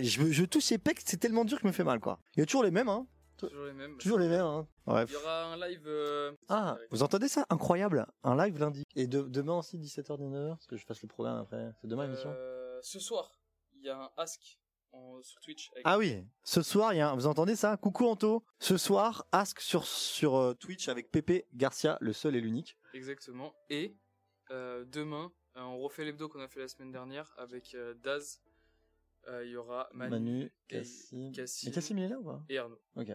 Je, je touche ses pecs, c'est tellement dur que je me fais mal, quoi. Il y a toujours les mêmes, hein. Toujours les mêmes. Toujours les mêmes, hein. Bref. Il y aura un live. euh, Ah, vous entendez ça? Incroyable Un live lundi. Et de- demain aussi, 17h-19h, parce que je fasse le programme après. C'est demain l'émission euh, Ce soir, il y a un Ask en- sur Twitch. avec- Ah oui, ce soir, il y a un... vous entendez ça? Coucou Anto. Ce soir, Ask sur, sur euh, Twitch avec Pépé Garcia, le seul et l'unique. Exactement. Et euh, demain, euh, on refait l'hebdo qu'on a fait la semaine dernière avec euh, Daz. Euh, Il y aura Manu, Manu, et- Cassim. Cassim Et Cassim, il est là ou pas et Arnaud. Ok.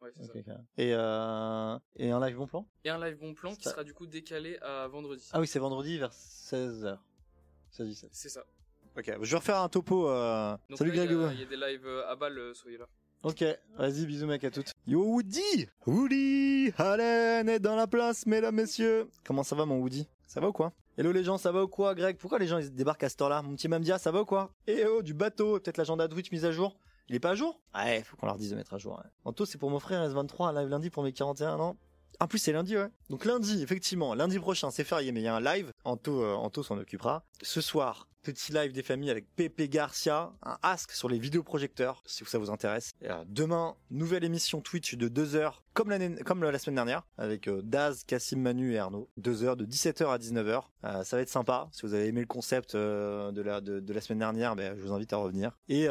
Ouais, c'est ça. Et, euh... et un live bon plan? Et un live bon plan qui Ça- sera du coup décalé à vendredi. Ah oui, c'est vendredi vers 16h. 16 C'est ça. Ok, je vais refaire un topo. euh, Donc Salut là, il y a- Greg. Il y, a des lives à balle, soyez là. Ok, vas-y, bisous mec à toutes. Yo Woody Woody Allen est dans la place, mesdames, messieurs. Comment ça va mon Woody? Ça va ou quoi? Hello les gens, ça va ou quoi Greg? Pourquoi les gens ils débarquent à cette heure-là Mon petit Mamdia, ça va ou quoi? Eh oh, du bateau, peut-être l'agenda Twitch mise à jour Il est pas à jour? Ouais, faut qu'on leur dise de mettre à jour. Ouais. Anto, c'est pour m'offrir un S23 un live lundi pour mes 41 ans en plus, c'est lundi, ouais. Donc lundi, effectivement, lundi prochain, c'est férié, mais il y a un live. Anto, euh, s'en occupera. Ce soir, petit live des familles avec Pépé Garcia, un ask sur les vidéoprojecteurs, si ça vous intéresse. Euh, demain, nouvelle émission Twitch de 2 heures, comme, la semaine dernière, avec euh, Daz, Cassim, Manu et Arnaud. 2 heures de 17h à 19h. Euh, ça va être sympa. Si vous avez aimé le concept euh, de, la, semaine dernière, ben, je vous invite à revenir. Et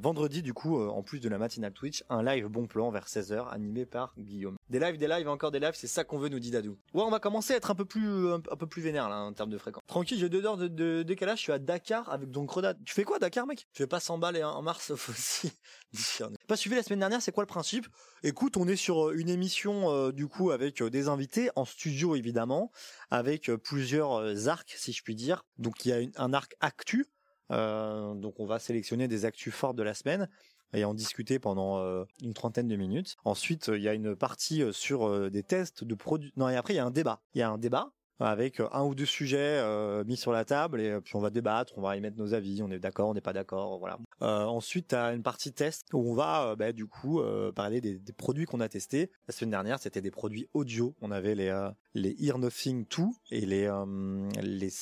vendredi, du coup, en plus de la matinale Twitch, un live bon plan vers 16h, animé par Guillaume. Des lives, des lives, encore des lives, c'est ça qu'on veut, nous dit Dadou. Ouais, on va commencer à être un peu plus, vénère, là, en termes de fréquence. Tranquille, j'ai deux heures de, décalage, je suis à Dakar avec donc Roda. Tu fais quoi, Dakar, mec? Je vais pas 100 balles et en mars, aussi. pas suivi la semaine dernière, c'est quoi le principe? Écoute, on est sur euh, une émission, euh, du coup, avec euh, des invités, en studio, évidemment, avec plusieurs arcs, si je puis dire. Donc, il y a un arc actu. Donc, on va sélectionner des actus fortes de la semaine et en discuter pendant une trentaine de minutes. Ensuite, il y a une partie sur des tests de produits. Non, et après, il y a un débat. Il y a un débat avec euh, un ou deux sujets euh, mis sur la table et euh, puis on va débattre, on va y mettre nos avis, on est d'accord, on n'est pas d'accord, voilà. Ensuite, tu as une partie test où on va bah, du coup parler des, produits qu'on a testés. La semaine dernière, c'était des produits audio. On avait les les Ear Nothing 2 et les,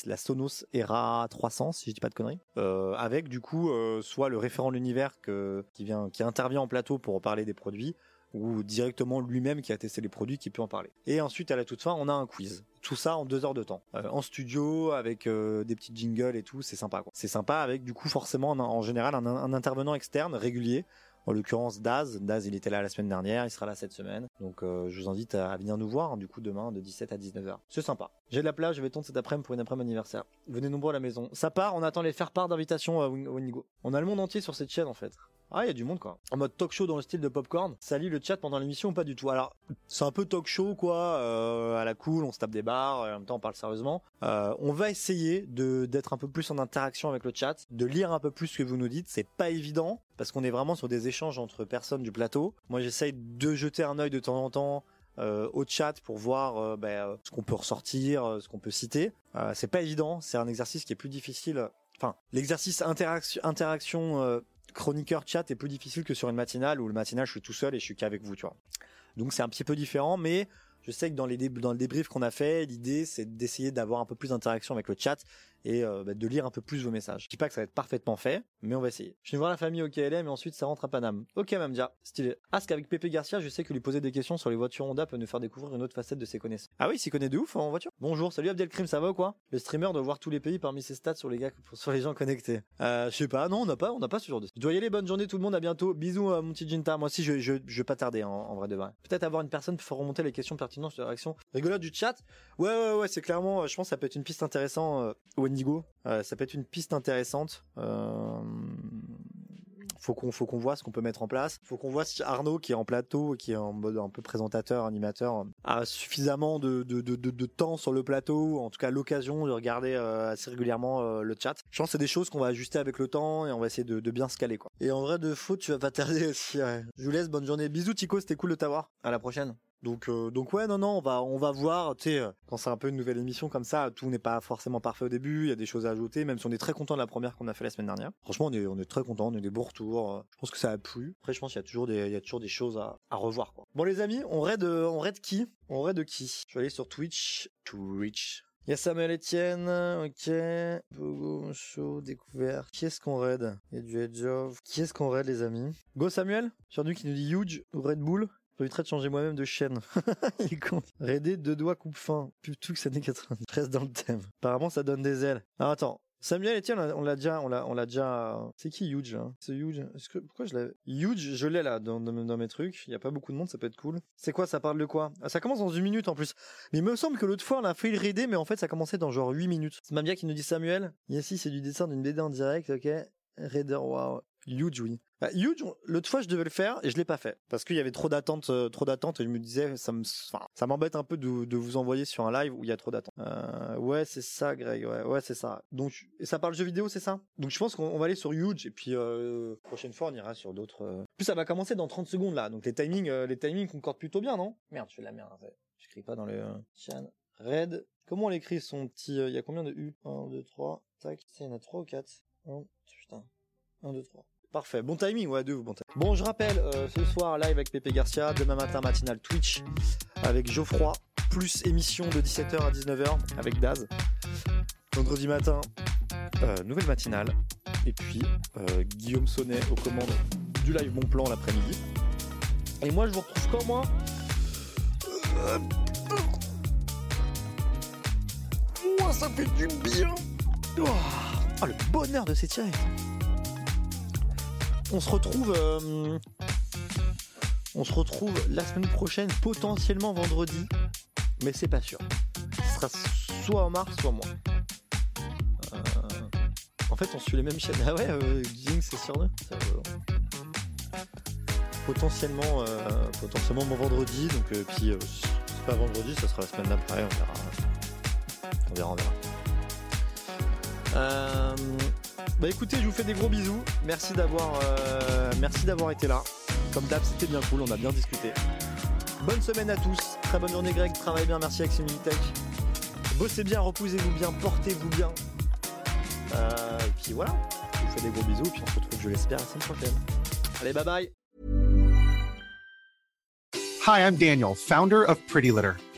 la Sonos Era 300 si je dis pas de conneries. Avec du coup soit le référent de l'univers qui vient qui intervient en plateau pour parler des produits ou directement lui-même qui a testé les produits qui peut en parler. Et ensuite à la toute fin, on a un quiz. Tout ça en deux heures de temps, Euh, en studio avec euh, des petits jingles et tout, c'est sympa. C'est sympa avec du coup forcément en, général un, intervenant externe régulier. En l'occurrence Daz, Daz il était là la semaine dernière, il sera là cette semaine. Donc euh, je vous invite à venir nous voir hein, du coup demain de 17 à 19h. C'est sympa. J'ai de la plage, je vais tondre cet après-midi pour une après-midi anniversaire. Venez nombreux à la maison. Ça part, on attend les faire part d'invitation à Win- Winigo. On a le monde entier sur cette chaîne en fait. Ah, il y a du monde quoi. En mode talk show dans le style de Popcorn. Salut le chat pendant l'émission ou pas du tout? Alors, c'est un peu talk show quoi, euh, à la cool, on se tape des barres, en même temps on parle sérieusement. Euh, on va essayer de d'être un peu plus en interaction avec le chat, de lire un peu plus ce que vous nous dites. C'est pas évident parce qu'on est vraiment sur des échanges entre personnes du plateau. Moi, j'essaye de jeter un œil de temps en temps euh, au chat pour voir euh, ce qu'on peut ressortir, ce qu'on peut citer. Euh, c'est pas évident, c'est un exercice qui est plus difficile. Enfin, l'exercice interaction, chroniqueur chat est plus difficile que sur une matinale où le matinal je suis tout seul et je suis qu'avec vous, tu vois. Donc c'est un petit peu différent, mais je sais que dans, les dans le débrief qu'on a fait, l'idée c'est d'essayer d'avoir un peu plus d'interaction avec le chat et euh, bah, de lire un peu plus vos messages. Je dis pas que ça va être parfaitement fait, mais on va essayer. Je viens voir la famille au KLM et ensuite ça rentre à Paname. Ok Mamdia, stylé. Ask avec Pépé Garcia, je sais que lui poser des questions sur les voitures Honda peut nous faire découvrir une autre facette de ses connaissances. Ah oui, s'y connaît de ouf en voiture. Bonjour, salut Abdelkrim, ça va ou quoi? Le streamer doit voir tous les pays parmi ses stats sur les gars, sur les gens connectés. Euh, je sais pas, non, on n'a pas, on n'a pas ce genre de. Je dois y aller, bonne journée tout le monde, à bientôt. Bisous euh, mon petit Jinta, moi aussi je, je, je vais pas tarder en, en vrai de vrai. Peut-être avoir une personne pour remonter les questions pertinentes sur la réaction rigolote du chat? Ouais ouais ouais, c'est clairement, je pense que ça peut être une piste intéressante. Euh, ça peut être une piste intéressante. Euh, Faut qu'on faut qu'on voit ce qu'on peut mettre en place. Faut qu'on voit si Arnaud qui est en plateau, qui est en mode un peu présentateur, animateur, a suffisamment de de, de, de, temps sur le plateau, en tout cas l'occasion de regarder euh, assez régulièrement le chat. Je pense que c'est des choses qu'on va ajuster avec le temps et on va essayer de, bien se caler quoi. Et en vrai de faux, tu vas pas tarder aussi. Je vous laisse, bonne journée. Bisous Tico, c'était cool de t'avoir. À la prochaine. Donc, euh, donc ouais, non, non, on va, on va voir. Tu sais, euh, quand c'est un peu une nouvelle émission comme ça, tout n'est pas forcément parfait au début. Il y a des choses à ajouter, même si on est très content de la première qu'on a fait la semaine dernière. Franchement, on est, on est très content, on a des bons retours. Euh, Je pense que ça a plu. Après, je pense qu'il y a toujours des, il y a toujours des choses à, à revoir. Bon, les amis, on raid, on raid qui? On raid qui? Je vais aller sur Twitch. Twitch. Il y a Samuel Etienne, ok. Bogo, show, découvert. Qui est-ce qu'on raid? Il y a du Edge of. Qui est-ce qu'on raid, les amis? Go Samuel Surtout qui nous dit huge ou Red Bull. J'éviterai de changer moi-même de chaîne. Il est con. Deux doigts coupe fin. Plutôt que ça n'est 90. Je reste dans le thème. Apparemment, ça donne des ailes. Alors attends. Samuel Etienne, on l'a- déjà, on l'a, on l'a déjà. C'est qui Huge là C'est Huge. Pourquoi je l'avais Huge, je l'ai là dans, mes trucs. Il y a pas beaucoup de monde, ça peut être cool. C'est quoi Ça parle de quoi? Ah, Ça commence dans une minute en plus. Mais il me semble que l'autre fois on a fait le raider, mais en fait ça commençait dans genre 8 minutes. C'est Mamia qui nous dit Samuel. Ici c'est du dessin d'une BD en direct, ok. Raider, wow. Huge, oui. Bah, Huge, l'autre fois je devais le faire et je l'ai pas fait parce qu'il y avait trop d'attentes, euh, trop d'attentes et je me disais ça m'embête un peu de, vous envoyer sur un live où il y a trop d'attentes. Euh, ouais, c'est ça, Greg. Ouais, c'est ça. Donc, et ça parle jeux vidéo, c'est ça? Donc, je pense qu'on on va aller sur Huge et puis euh, prochaine fois on ira sur d'autres. plus, ça va commencer dans 30 secondes là, donc les timings, les timings concordent plutôt bien, non? Merde, je fais de la merde. fait. J'écris pas dans le chan. Red. Comment on l'écrit son petit Il y a combien de U? 1, 2, 3. Tac. Il y en a 3 ou 4 Putain. 1, 2, 3. Parfait, bon timing, ouais, deux, bon timing. Bon, je rappelle, euh, ce soir, live avec Pépé Garcia, demain matin, matinal Twitch avec Geoffroy, plus émission de 17h à 19h avec Daz. Vendredi matin, euh, nouvelle matinale. Et puis, euh, Guillaume Sonnet aux commandes du live Bon Plan l'après-midi. Et moi, je vous retrouve quand, moi? Moi, ça fait du bien Oh, Oh, le bonheur de s'étirer on se retrouve euh, on se retrouve la semaine prochaine potentiellement vendredi. Mais c'est pas sûr. Ce sera soit Omar soit moi Euh, en fait on suit les mêmes chaînes. Ah ouais euh, c'est deux Ça, euh, potentiellement euh, potentiellement mon vendredi donc puis si c'est pas vendredi ça sera la semaine d'après on verra. On verra on verra bah écoutez, je vous fais des gros bisous. Merci d'avoir, euh, merci d'avoir été là. Comme d'hab, c'était bien cool, on a bien discuté. Bonne semaine à tous. Très bonne journée, Greg. Travaillez bien, merci avec Similitech. Bossez bien, reposez-vous bien, portez-vous bien. Euh, et puis voilà. Je vous fais des gros bisous, puis on se retrouve, je l'espère, la semaine prochaine. Allez, bye bye. Hi, I'm Daniel, founder of Pretty Litter.